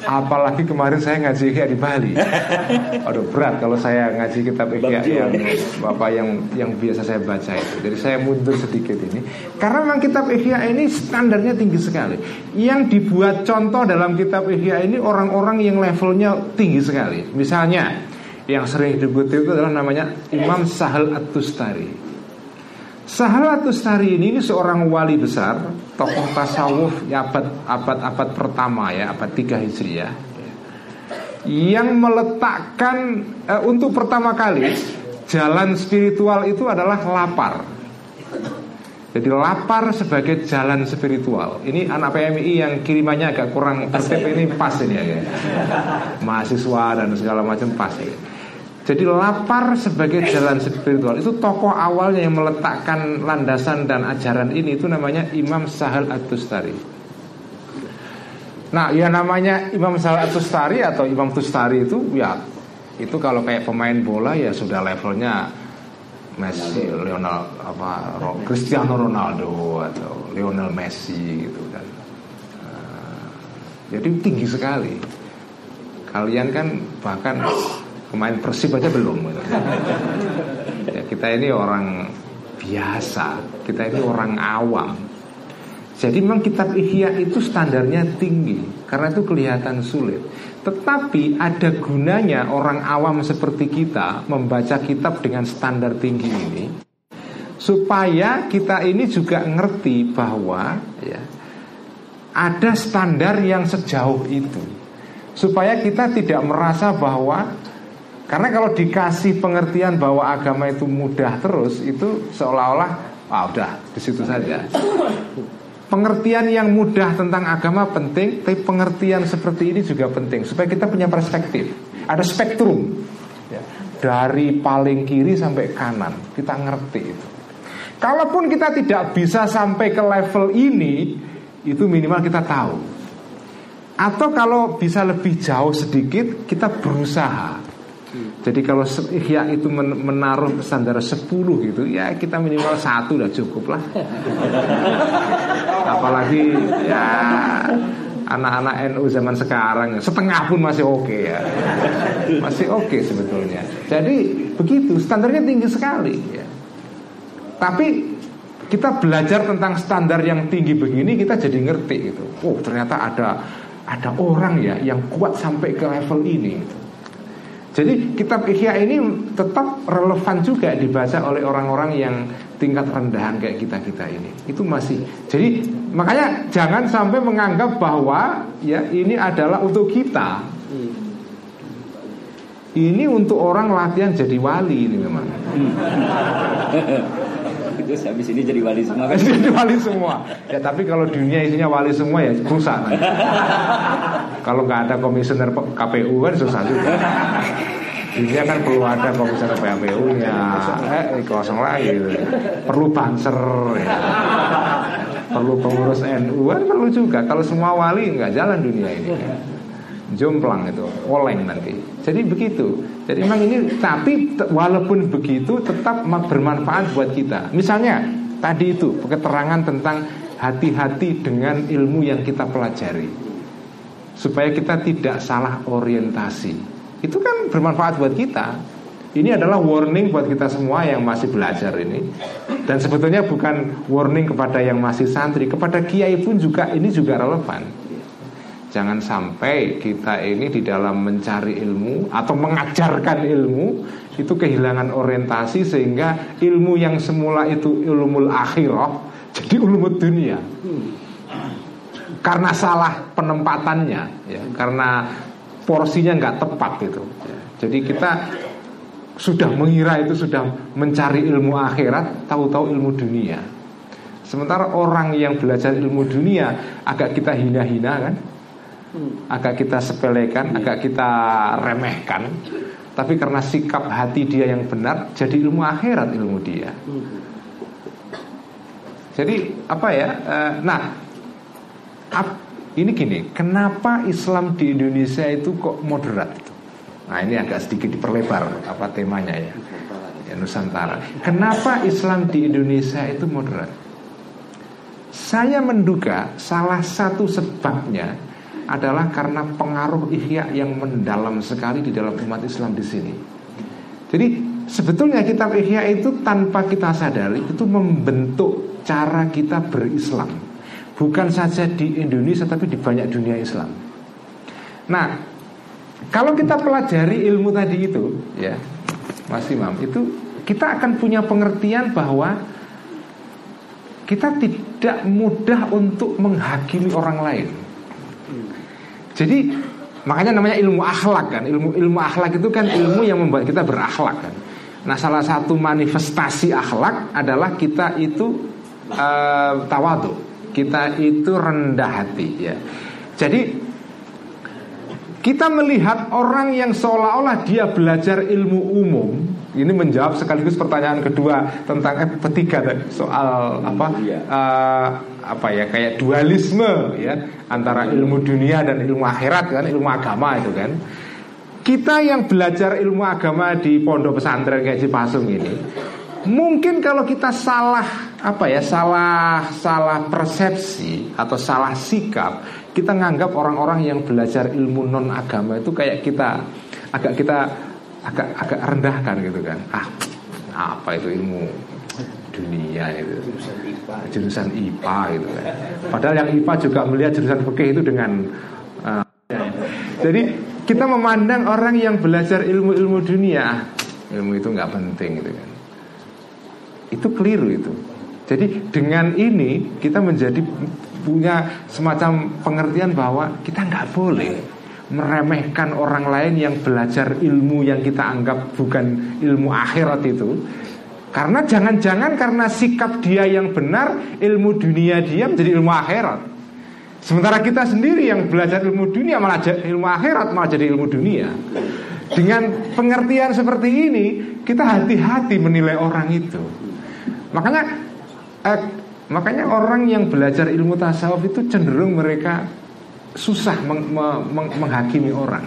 Apalagi kemarin saya ngaji Ihya di Bali. (laughs) Aduh berat kalau saya ngaji kitab Ihya yang Bapak yang yang biasa saya baca itu. Jadi saya mundur sedikit ini. Karena memang kitab Ihya ini standarnya tinggi sekali. Yang dibuat contoh dalam kitab Ihya ini Orang-orang yang levelnya tinggi sekali. Misalnya Yang sering dikutip itu adalah namanya Imam Sahal At-Tustari Sahal At-Tustari ini, ini seorang wali besar, tokoh tasawuf ya, abad abad abad pertama ya, abad 3 Hijriah. Yang meletakkan eh, untuk pertama kali jalan spiritual itu adalah lapar. Jadi lapar sebagai jalan spiritual. Ini anak PMI yang kirimannya agak kurang tertib ini pas ini ya. Mahasiswa dan segala macam pas ya. Jadi lapar sebagai jalan spiritual itu tokoh awalnya yang meletakkan landasan dan ajaran ini itu namanya Imam Sahal At-Tustari. Nah, ya namanya Imam Sahal At-Tustari atau Imam Tustari itu ya itu kalau kayak pemain bola ya sudah levelnya Messi, Lionel apa Cristiano Ronaldo atau Lionel Messi gitu kan. Uh, jadi tinggi sekali. Kalian kan bahkan pemain Persib aja belum. Gitu. ya, kita ini orang biasa. Kita ini orang awam. Jadi memang kitab Ihya itu standarnya tinggi Karena itu kelihatan sulit. Tetapi ada gunanya orang awam seperti kita Membaca kitab dengan standar tinggi ini Supaya kita ini juga ngerti bahwa ya, Ada standar yang sejauh itu. Supaya kita tidak merasa bahwa Karena kalau dikasih pengertian bahwa agama itu mudah terus Itu seolah-olah Ah udah di situ saja pengertian yang mudah tentang agama penting, tapi pengertian seperti ini juga penting supaya kita punya perspektif. Ada spektrum ya, dari paling kiri sampai kanan kita ngerti itu. Kalaupun kita tidak bisa sampai ke level ini, itu minimal kita tahu. Atau kalau bisa lebih jauh sedikit, kita berusaha. Jadi kalau ihya itu menaruh standar 10 gitu, ya kita minimal satu udah cukup lah. Apalagi ya anak-anak NU zaman sekarang setengah pun masih oke okay ya, masih oke okay sebetulnya. Jadi begitu standarnya tinggi sekali. Ya. Tapi kita belajar tentang standar yang tinggi begini kita jadi ngerti gitu. Oh ternyata ada ada orang ya yang kuat sampai ke level ini. Gitu. Jadi kitab Ihya ini tetap relevan juga dibaca oleh orang-orang yang tingkat rendahan kayak kita-kita ini. Itu masih. Jadi makanya jangan sampai menganggap bahwa ya ini adalah untuk kita. Ini untuk orang latihan jadi wali ini memang. (laughs) Terus habis ini jadi wali semua kan? (laughs) jadi wali semua. Ya tapi kalau dunia isinya wali semua ya susah. (laughs) kalau nggak ada komisioner KPU kan susah juga. Dunia kan perlu ada komisioner KPU nya. Eh kosong lagi. Gitu. Perlu banser. Ya. Perlu pengurus NU kan perlu juga. Kalau semua wali nggak jalan dunia ini. Kan? Jomplang itu oleng nanti. Jadi begitu. Jadi memang ini tapi walaupun begitu tetap bermanfaat buat kita. Misalnya tadi itu keterangan tentang hati-hati dengan ilmu yang kita pelajari. Supaya kita tidak salah orientasi. Itu kan bermanfaat buat kita. Ini adalah warning buat kita semua yang masih belajar ini. Dan sebetulnya bukan warning kepada yang masih santri. Kepada kiai pun juga ini juga relevan Jangan sampai kita ini di dalam mencari ilmu atau mengajarkan ilmu itu kehilangan orientasi sehingga ilmu yang semula itu ilmu akhirah jadi ilmu dunia. Karena salah penempatannya, ya, karena porsinya nggak tepat itu. Ya. Jadi kita sudah mengira itu sudah mencari ilmu akhirat, tahu-tahu ilmu dunia. Sementara orang yang belajar ilmu dunia agak kita hina-hina kan, agak kita sepelekan, agak kita remehkan, tapi karena sikap hati dia yang benar, jadi ilmu akhirat ilmu dia. Jadi apa ya? Eh, nah, ini gini, kenapa Islam di Indonesia itu kok moderat? Nah ini agak sedikit diperlebar apa temanya ya, ya Nusantara. Kenapa Islam di Indonesia itu moderat? Saya menduga salah satu sebabnya adalah karena pengaruh ihya yang mendalam sekali di dalam umat Islam di sini. Jadi sebetulnya kitab ihya itu tanpa kita sadari itu membentuk cara kita berislam. Bukan saja di Indonesia tapi di banyak dunia Islam. Nah, kalau kita pelajari ilmu tadi itu, ya, Mas Imam, itu kita akan punya pengertian bahwa kita tidak mudah untuk menghakimi orang lain. Jadi makanya namanya ilmu akhlak kan. Ilmu ilmu akhlak itu kan ilmu yang membuat kita berakhlak kan. Nah, salah satu manifestasi akhlak adalah kita itu uh, tawadu. Kita itu rendah hati ya. Jadi kita melihat orang yang seolah-olah dia belajar ilmu umum ini menjawab sekaligus pertanyaan kedua tentang eh, ketiga soal apa uh, apa ya kayak dualisme ya antara ilmu dunia dan ilmu akhirat kan ilmu agama itu kan. Kita yang belajar ilmu agama di pondok pesantren kayak Cipasung ini mungkin kalau kita salah apa ya salah salah persepsi atau salah sikap kita nganggap orang-orang yang belajar ilmu non agama itu kayak kita agak kita agak agak rendahkan gitu kan. Ah apa itu ilmu dunia itu jurusan IPA gitu kan. Padahal yang IPA juga melihat jurusan fikih itu dengan uh, jadi kita memandang orang yang belajar ilmu-ilmu dunia ilmu itu nggak penting gitu kan. Itu keliru itu. Jadi dengan ini kita menjadi punya semacam pengertian bahwa kita nggak boleh meremehkan orang lain yang belajar ilmu yang kita anggap bukan ilmu akhirat itu karena jangan-jangan karena sikap dia yang benar ilmu dunia dia menjadi ilmu akhirat. Sementara kita sendiri yang belajar ilmu dunia malah ilmu akhirat malah jadi ilmu dunia. Dengan pengertian seperti ini kita hati-hati menilai orang itu. Makanya eh, makanya orang yang belajar ilmu tasawuf itu cenderung mereka susah meng, meng, menghakimi orang.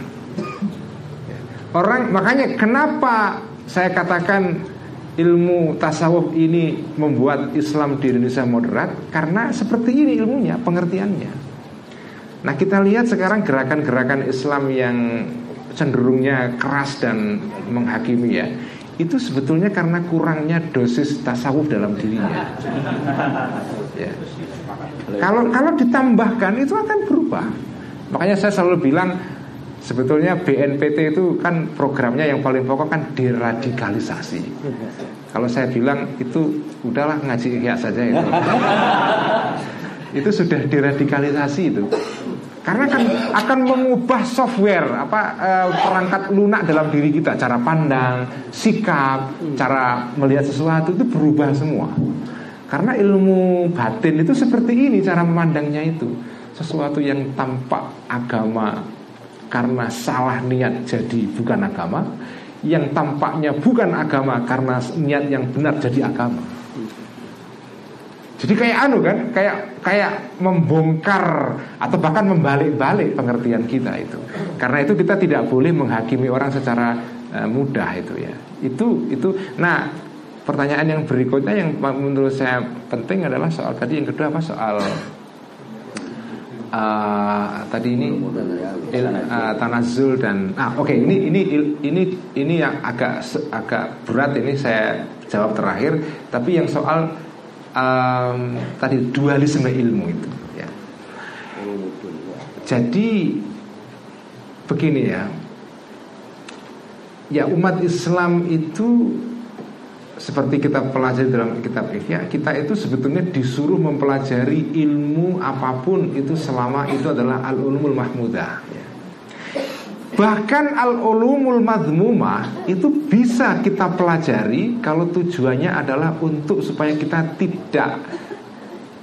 Orang makanya kenapa saya katakan ilmu tasawuf ini membuat Islam di Indonesia moderat karena seperti ini ilmunya, pengertiannya. Nah, kita lihat sekarang gerakan-gerakan Islam yang cenderungnya keras dan menghakimi ya. Itu sebetulnya karena kurangnya dosis tasawuf dalam dirinya. Ya. Kalau kalau ditambahkan itu akan berubah. Makanya saya selalu bilang sebetulnya BNPT itu kan programnya yang paling pokok kan deradikalisasi. Kalau saya bilang itu udahlah ngaji ihya saja itu. itu sudah deradikalisasi itu. Karena kan akan mengubah software apa eh, perangkat lunak dalam diri kita, cara pandang, sikap, cara melihat sesuatu itu berubah semua. Karena ilmu batin itu seperti ini cara memandangnya itu Sesuatu yang tampak agama karena salah niat jadi bukan agama Yang tampaknya bukan agama karena niat yang benar jadi agama jadi kayak anu kan, kayak kayak membongkar atau bahkan membalik-balik pengertian kita itu. Karena itu kita tidak boleh menghakimi orang secara uh, mudah itu ya. Itu itu. Nah, pertanyaan yang berikutnya yang menurut saya penting adalah soal tadi yang kedua apa soal uh, tadi ini il, uh, tanazul dan ah oke okay, ini ini ini ini yang agak agak berat ini saya jawab terakhir. Tapi yang soal um, tadi dualisme ilmu itu ya. Jadi begini ya. Ya umat Islam itu seperti kita pelajari dalam kitab Ihya, kita itu sebetulnya disuruh mempelajari ilmu apa pun itu selama itu adalah al-ulumul mahmudah. Bahkan al-ulumul madmumah itu bisa kita pelajari kalau tujuannya adalah untuk supaya kita tidak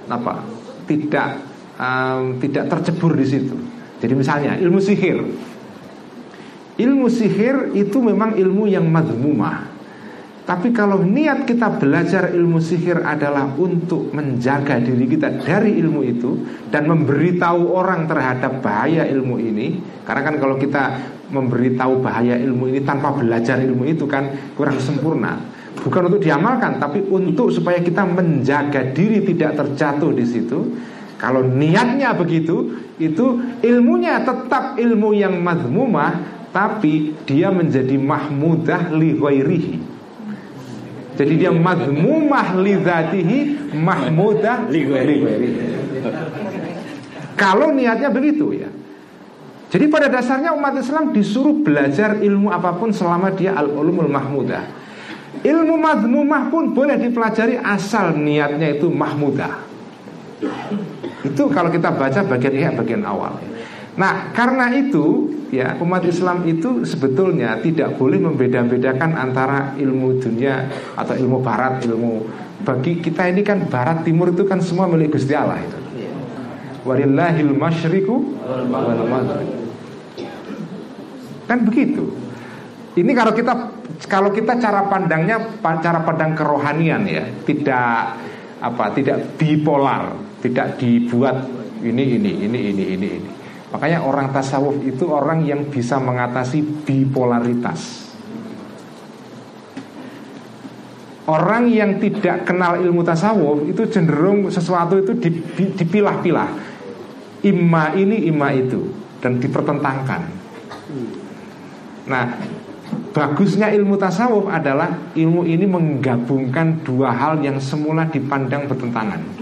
apa? Tidak um, tidak tercebur di situ. Jadi misalnya ilmu sihir. Ilmu sihir itu memang ilmu yang madmumah tapi kalau niat kita belajar ilmu sihir adalah untuk menjaga diri kita dari ilmu itu dan memberitahu orang terhadap bahaya ilmu ini, karena kan kalau kita memberitahu bahaya ilmu ini tanpa belajar ilmu itu kan kurang sempurna. Bukan untuk diamalkan, tapi untuk supaya kita menjaga diri tidak terjatuh di situ. Kalau niatnya begitu, itu ilmunya tetap ilmu yang mazmumah, tapi dia menjadi mahmudah li ghairihi jadi dia mazmumah li dzatihi mahmudah li Kalau niatnya begitu ya. Jadi pada dasarnya umat Islam disuruh belajar ilmu apa pun selama dia al-ulumul mahmudah. Ilmu mazmumah pun boleh dipelajari asal niatnya itu mahmudah. Itu kalau kita baca bagian ini bagian awal. Nah, karena itu ya umat Islam itu sebetulnya tidak boleh membeda-bedakan antara ilmu dunia atau ilmu barat ilmu bagi kita ini kan barat timur itu kan semua milik Gusti Allah itu. Walillahil masyriku wal kan begitu. Ini kalau kita kalau kita cara pandangnya cara pandang kerohanian ya tidak apa tidak bipolar tidak dibuat ini ini ini ini ini ini Makanya orang tasawuf itu orang yang bisa mengatasi bipolaritas. Orang yang tidak kenal ilmu tasawuf itu cenderung sesuatu itu dipilah-pilah. Ima ini, ima itu dan dipertentangkan. Nah, bagusnya ilmu tasawuf adalah ilmu ini menggabungkan dua hal yang semula dipandang bertentangan.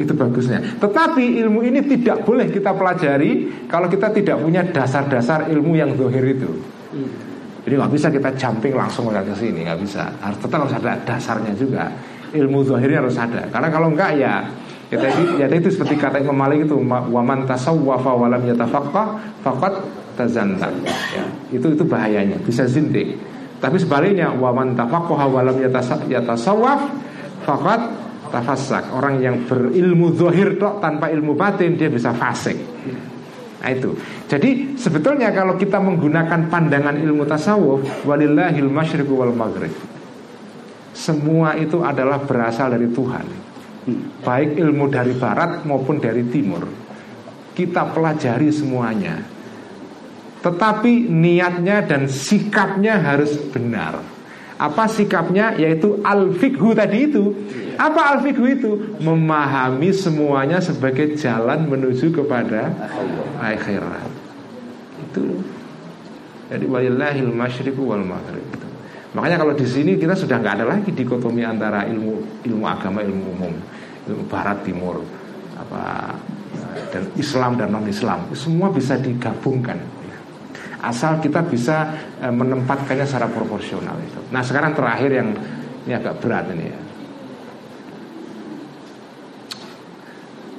Itu bagusnya. Tetapi ilmu ini tidak boleh kita pelajari kalau kita tidak punya dasar-dasar ilmu yang dohir itu. Jadi nggak bisa kita jumping langsung ke sini, nggak bisa. Harus tetap harus ada dasarnya juga. Ilmu dohirnya harus ada. Karena kalau enggak ya Ya tadi, ya itu seperti kata Imam Malik itu waman tasawwafa walam yatafaqqah faqad tazanta. Ya, itu itu bahayanya, bisa zindik. Tapi sebaliknya waman tafaqqaha walam yatasawwaf faqad tafassak. Orang yang berilmu zahir tok tanpa ilmu batin dia bisa fasik. Nah itu. Jadi sebetulnya kalau kita menggunakan pandangan ilmu tasawuf walillahil masyriqu wal maghrib. Semua itu adalah berasal dari Tuhan baik ilmu dari barat maupun dari timur. Kita pelajari semuanya. Tetapi niatnya dan sikapnya harus benar. Apa sikapnya? Yaitu al-fikhu tadi itu. Apa al-fikhu itu? Memahami semuanya sebagai jalan menuju kepada akhirat. Itu. Jadi walillahil masyriqu wal maghrib. Makanya kalau di sini kita sudah nggak ada lagi dikotomi antara ilmu ilmu agama ilmu umum, ilmu barat timur, apa dan Islam dan non Islam semua bisa digabungkan. Asal kita bisa e, menempatkannya secara proporsional itu. Nah sekarang terakhir yang ini agak berat ini ya.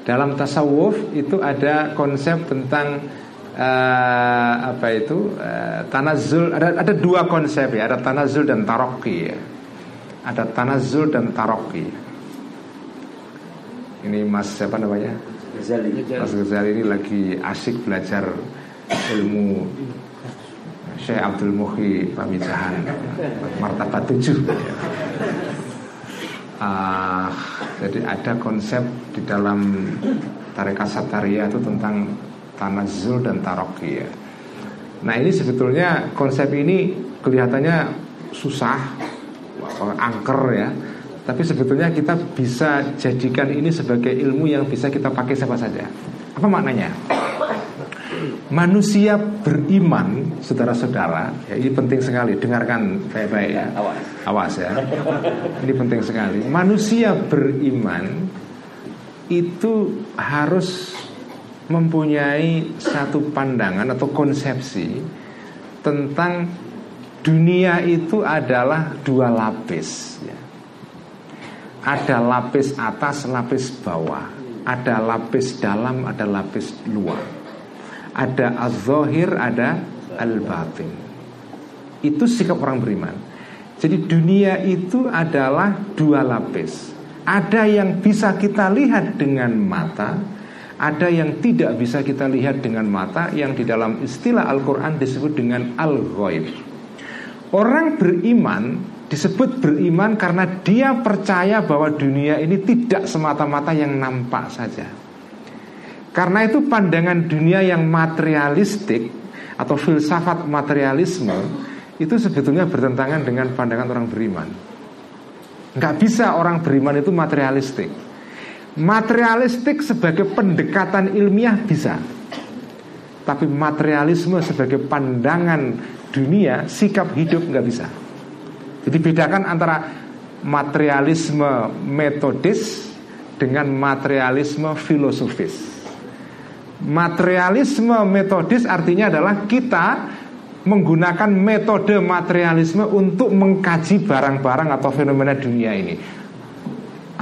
Dalam tasawuf itu ada konsep tentang uh, apa itu uh, tanazul ada ada dua konsep ya ada tanazul dan taroki ya. ada tanazul dan taroki ini mas siapa namanya Mas Ghazali ini lagi asik belajar ilmu Syekh Abdul Muhi Pamijahan Martabat tujuh uh, Jadi ada konsep di dalam Tarekat Sataria itu tentang tanazul dan taroki ya. Nah ini sebetulnya konsep ini kelihatannya susah, angker ya. Tapi sebetulnya kita bisa jadikan ini sebagai ilmu yang bisa kita pakai siapa saja. Apa maknanya? Manusia beriman, saudara-saudara, ya, ini penting sekali. Dengarkan baik-baik ya. Awas. Awas ya. Ini penting sekali. Manusia beriman itu harus mempunyai satu pandangan atau konsepsi tentang dunia itu adalah dua lapis ya. Ada lapis atas, lapis bawah Ada lapis dalam, ada lapis luar Ada az-zahir, ada al-batin Itu sikap orang beriman Jadi dunia itu adalah dua lapis Ada yang bisa kita lihat dengan mata ada yang tidak bisa kita lihat dengan mata yang di dalam istilah Al-Quran disebut dengan al-ghaib. Orang beriman disebut beriman karena dia percaya bahwa dunia ini tidak semata-mata yang nampak saja. Karena itu pandangan dunia yang materialistik atau filsafat materialisme itu sebetulnya bertentangan dengan pandangan orang beriman. Nggak bisa orang beriman itu materialistik. Materialistik sebagai pendekatan ilmiah bisa Tapi materialisme sebagai pandangan dunia Sikap hidup nggak bisa Jadi bedakan antara materialisme metodis Dengan materialisme filosofis Materialisme metodis artinya adalah kita menggunakan metode materialisme untuk mengkaji barang-barang atau fenomena dunia ini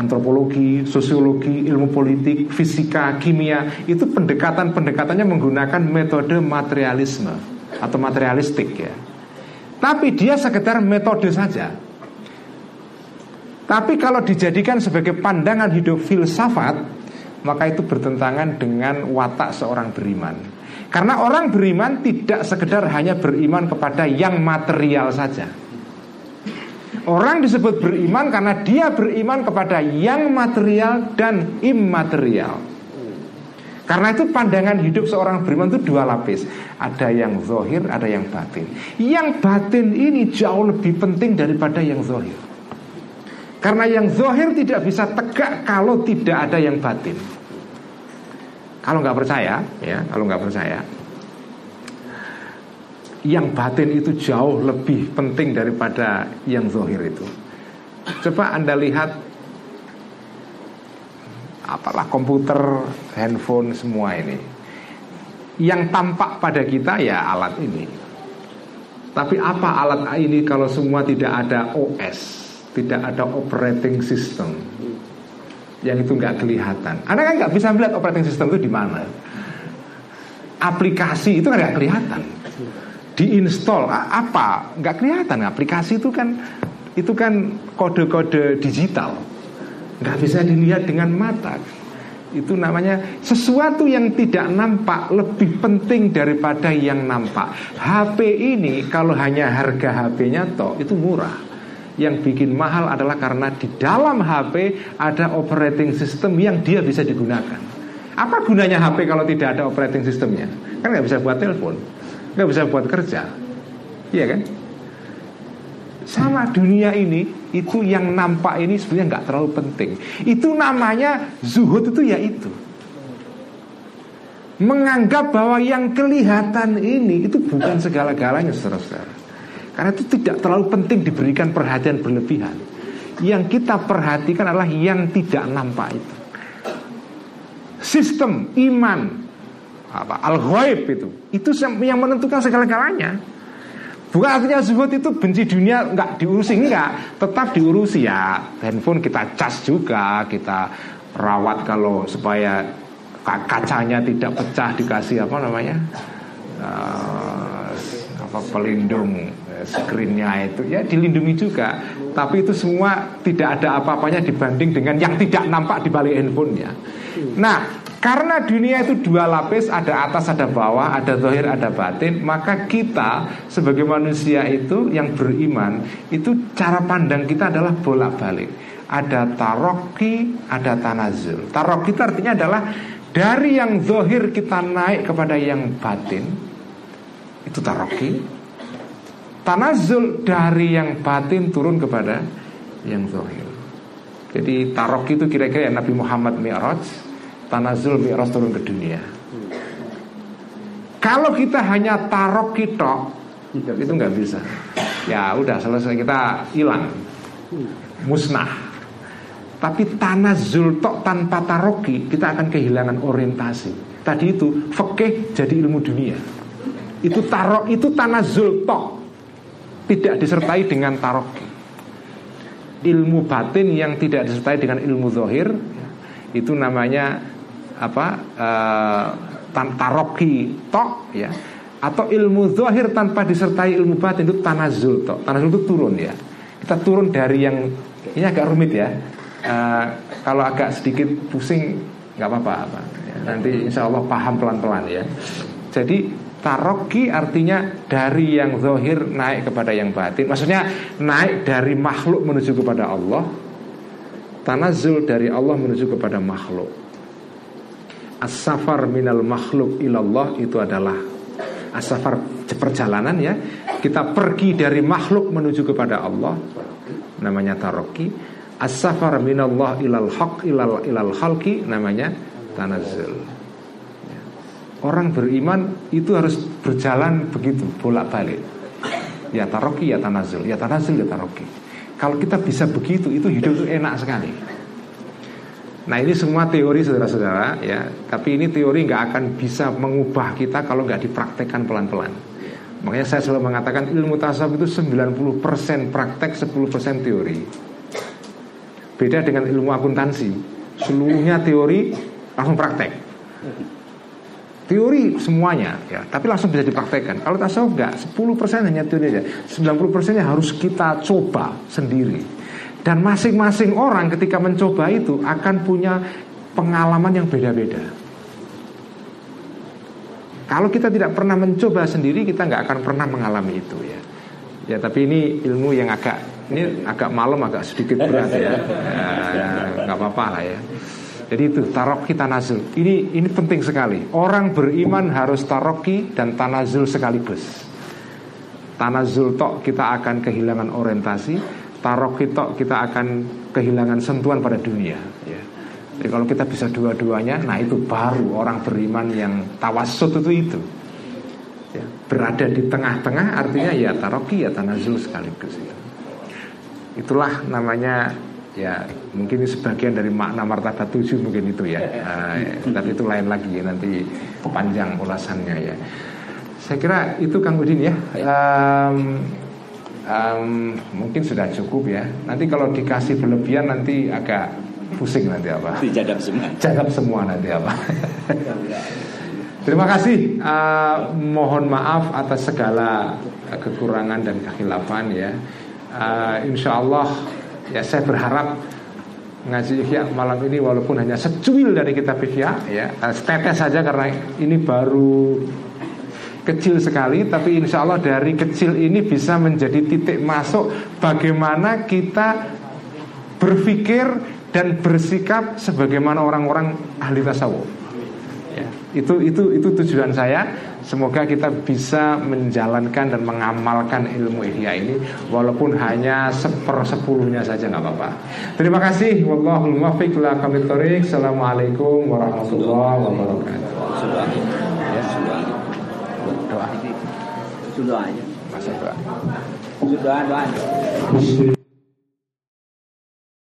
antropologi, sosiologi, ilmu politik, fisika, kimia itu pendekatan-pendekatannya menggunakan metode materialisme atau materialistik ya. Tapi dia sekedar metode saja. Tapi kalau dijadikan sebagai pandangan hidup filsafat, maka itu bertentangan dengan watak seorang beriman. Karena orang beriman tidak sekedar hanya beriman kepada yang material saja. Orang disebut beriman karena dia beriman kepada yang material dan immaterial. Karena itu pandangan hidup seorang beriman itu dua lapis Ada yang zohir, ada yang batin Yang batin ini jauh lebih penting daripada yang zohir Karena yang zohir tidak bisa tegak kalau tidak ada yang batin Kalau nggak percaya, ya, kalau nggak percaya yang batin itu jauh lebih penting daripada yang zohir itu. Coba anda lihat apalah komputer, handphone semua ini. Yang tampak pada kita ya alat ini. Tapi apa alat ini kalau semua tidak ada OS, tidak ada operating system, yang itu nggak kelihatan. Anda kan nggak bisa melihat operating system itu di mana. Aplikasi itu kan nggak kelihatan. Diinstal apa? Nggak kelihatan. Aplikasi itu kan itu kan kode-kode digital, nggak bisa dilihat dengan mata itu namanya sesuatu yang tidak nampak lebih penting daripada yang nampak. HP ini kalau hanya harga HP-nya toh itu murah. Yang bikin mahal adalah karena di dalam HP ada operating system yang dia bisa digunakan. Apa gunanya HP kalau tidak ada operating systemnya? Kan nggak bisa buat telepon, nggak bisa buat kerja, iya kan? Sama dunia ini itu yang nampak ini sebenarnya nggak terlalu penting. Itu namanya zuhud itu ya itu. Menganggap bahwa yang kelihatan ini itu bukan segala-galanya saudara-saudara. Karena itu tidak terlalu penting diberikan perhatian berlebihan. Yang kita perhatikan adalah yang tidak nampak itu. Sistem iman apa al-ghaib itu itu yang menentukan segala-galanya. Bukan artinya zuhud itu benci dunia nggak diurusi enggak, tetap diurusi ya. Handphone kita cas juga, kita rawat kalau supaya kacanya tidak pecah dikasih apa namanya uh, apa pelindung eh, screennya itu ya dilindungi juga. Tapi itu semua tidak ada apa-apanya dibanding dengan yang tidak nampak di balik handphonenya. Nah, karena dunia itu dua lapis, ada atas, ada bawah, ada zahir, ada batin, maka kita sebagai manusia itu yang beriman, itu cara pandang kita adalah bolak-balik. Ada taroki, ada tanazul. Taroki itu artinya adalah dari yang zahir kita naik kepada yang batin, itu taroki. Tanazul dari yang batin turun kepada yang zahir. Jadi taroki itu kira-kira Nabi Muhammad Mi'raj Tanazul mi'raj turun ke dunia. Kalau kita hanya tarok kita Itu nggak bisa. Ya udah selesai. Kita hilang. Musnah. Tapi tanazul tok tanpa taroki Kita akan kehilangan orientasi. Tadi itu fakih jadi ilmu dunia Itu tarok itu tanazul tok Tidak disertai dengan taroki Ilmu batin yang tidak disertai dengan ilmu zohir Itu namanya apa uh, taroki tok ya. Atau ilmu zahir tanpa disertai ilmu batin itu tanazul tok tanazul itu turun ya. Kita turun dari yang ini agak rumit ya. Uh, kalau agak sedikit pusing nggak apa-apa apa. Ya, nanti insya Allah paham pelan-pelan ya. Jadi taroki artinya dari yang zahir naik kepada yang batin. Maksudnya naik dari makhluk menuju kepada Allah tanazul dari Allah menuju kepada makhluk. As-safar minal makhluk ilallah itu adalah As-safar perjalanan ya. Kita pergi dari makhluk menuju kepada Allah Namanya taroki. As-safar minallah ilal haq ilal, ilal halki Namanya tanazul. Ya. Orang beriman itu harus berjalan begitu bolak-balik. Ya taroki ya tanazul. Ya tanazul ya taroki. Kalau kita bisa begitu itu hidup itu enak sekali. Nah ini semua teori saudara-saudara ya. Tapi ini teori nggak akan bisa mengubah kita kalau nggak dipraktekkan pelan-pelan. Makanya saya selalu mengatakan ilmu tasawuf itu 90% praktek 10% teori. Beda dengan ilmu akuntansi. Seluruhnya teori langsung praktek Teori semuanya ya, tapi langsung bisa dipraktekkan. Kalau tasawuf enggak, 10% hanya teori aja. 90% nya harus kita coba sendiri. Dan masing-masing orang ketika mencoba itu akan punya pengalaman yang beda-beda. Kalau kita tidak pernah mencoba sendiri, kita nggak akan pernah mengalami itu ya. Ya tapi ini ilmu yang agak ini agak malam agak sedikit berat ya. (laughs) ya nggak apa-apa lah ya. Jadi itu taroki tanazul. Ini ini penting sekali. Orang beriman harus taroki dan tanazul sekaligus. Tanazul tok kita akan kehilangan orientasi tarok kita kita akan kehilangan sentuhan pada dunia ya. Jadi kalau kita bisa dua-duanya, nah itu baru orang beriman yang tawasud itu itu. Ya. berada di tengah-tengah artinya ya taroki ya tanazul sekaligus itu. Itulah namanya ya mungkin ini sebagian dari makna martabat tujuh mungkin itu ya. Uh, (laughs) tapi itu lain lagi ya, nanti panjang ulasannya ya. Saya kira itu Kang Udin ya. Um, um, mungkin sudah cukup ya. Nanti kalau dikasih berlebihan nanti agak pusing nanti apa? Dijadap semua. (laughs) Jadap semua nanti apa? (laughs) Terima kasih. Uh, mohon maaf atas segala kekurangan dan kekhilafan ya. Uh, insya Allah ya saya berharap ngaji ikhya malam ini walaupun hanya secuil dari kitab ikhya ya setetes saja karena ini baru kecil sekali tapi insya Allah dari kecil ini bisa menjadi titik masuk bagaimana kita berpikir dan bersikap sebagaimana orang-orang ahli tasawuf itu itu itu tujuan saya. Semoga kita bisa menjalankan dan mengamalkan ilmu ihya ini walaupun hanya sepersepuluhnya saja nggak apa-apa. Terima kasih. Wallahul muwaffiq la assalamualaikum warahmatullahi wabarakatuh. Ya, sudah. doa. Aja. masa doa. Doa.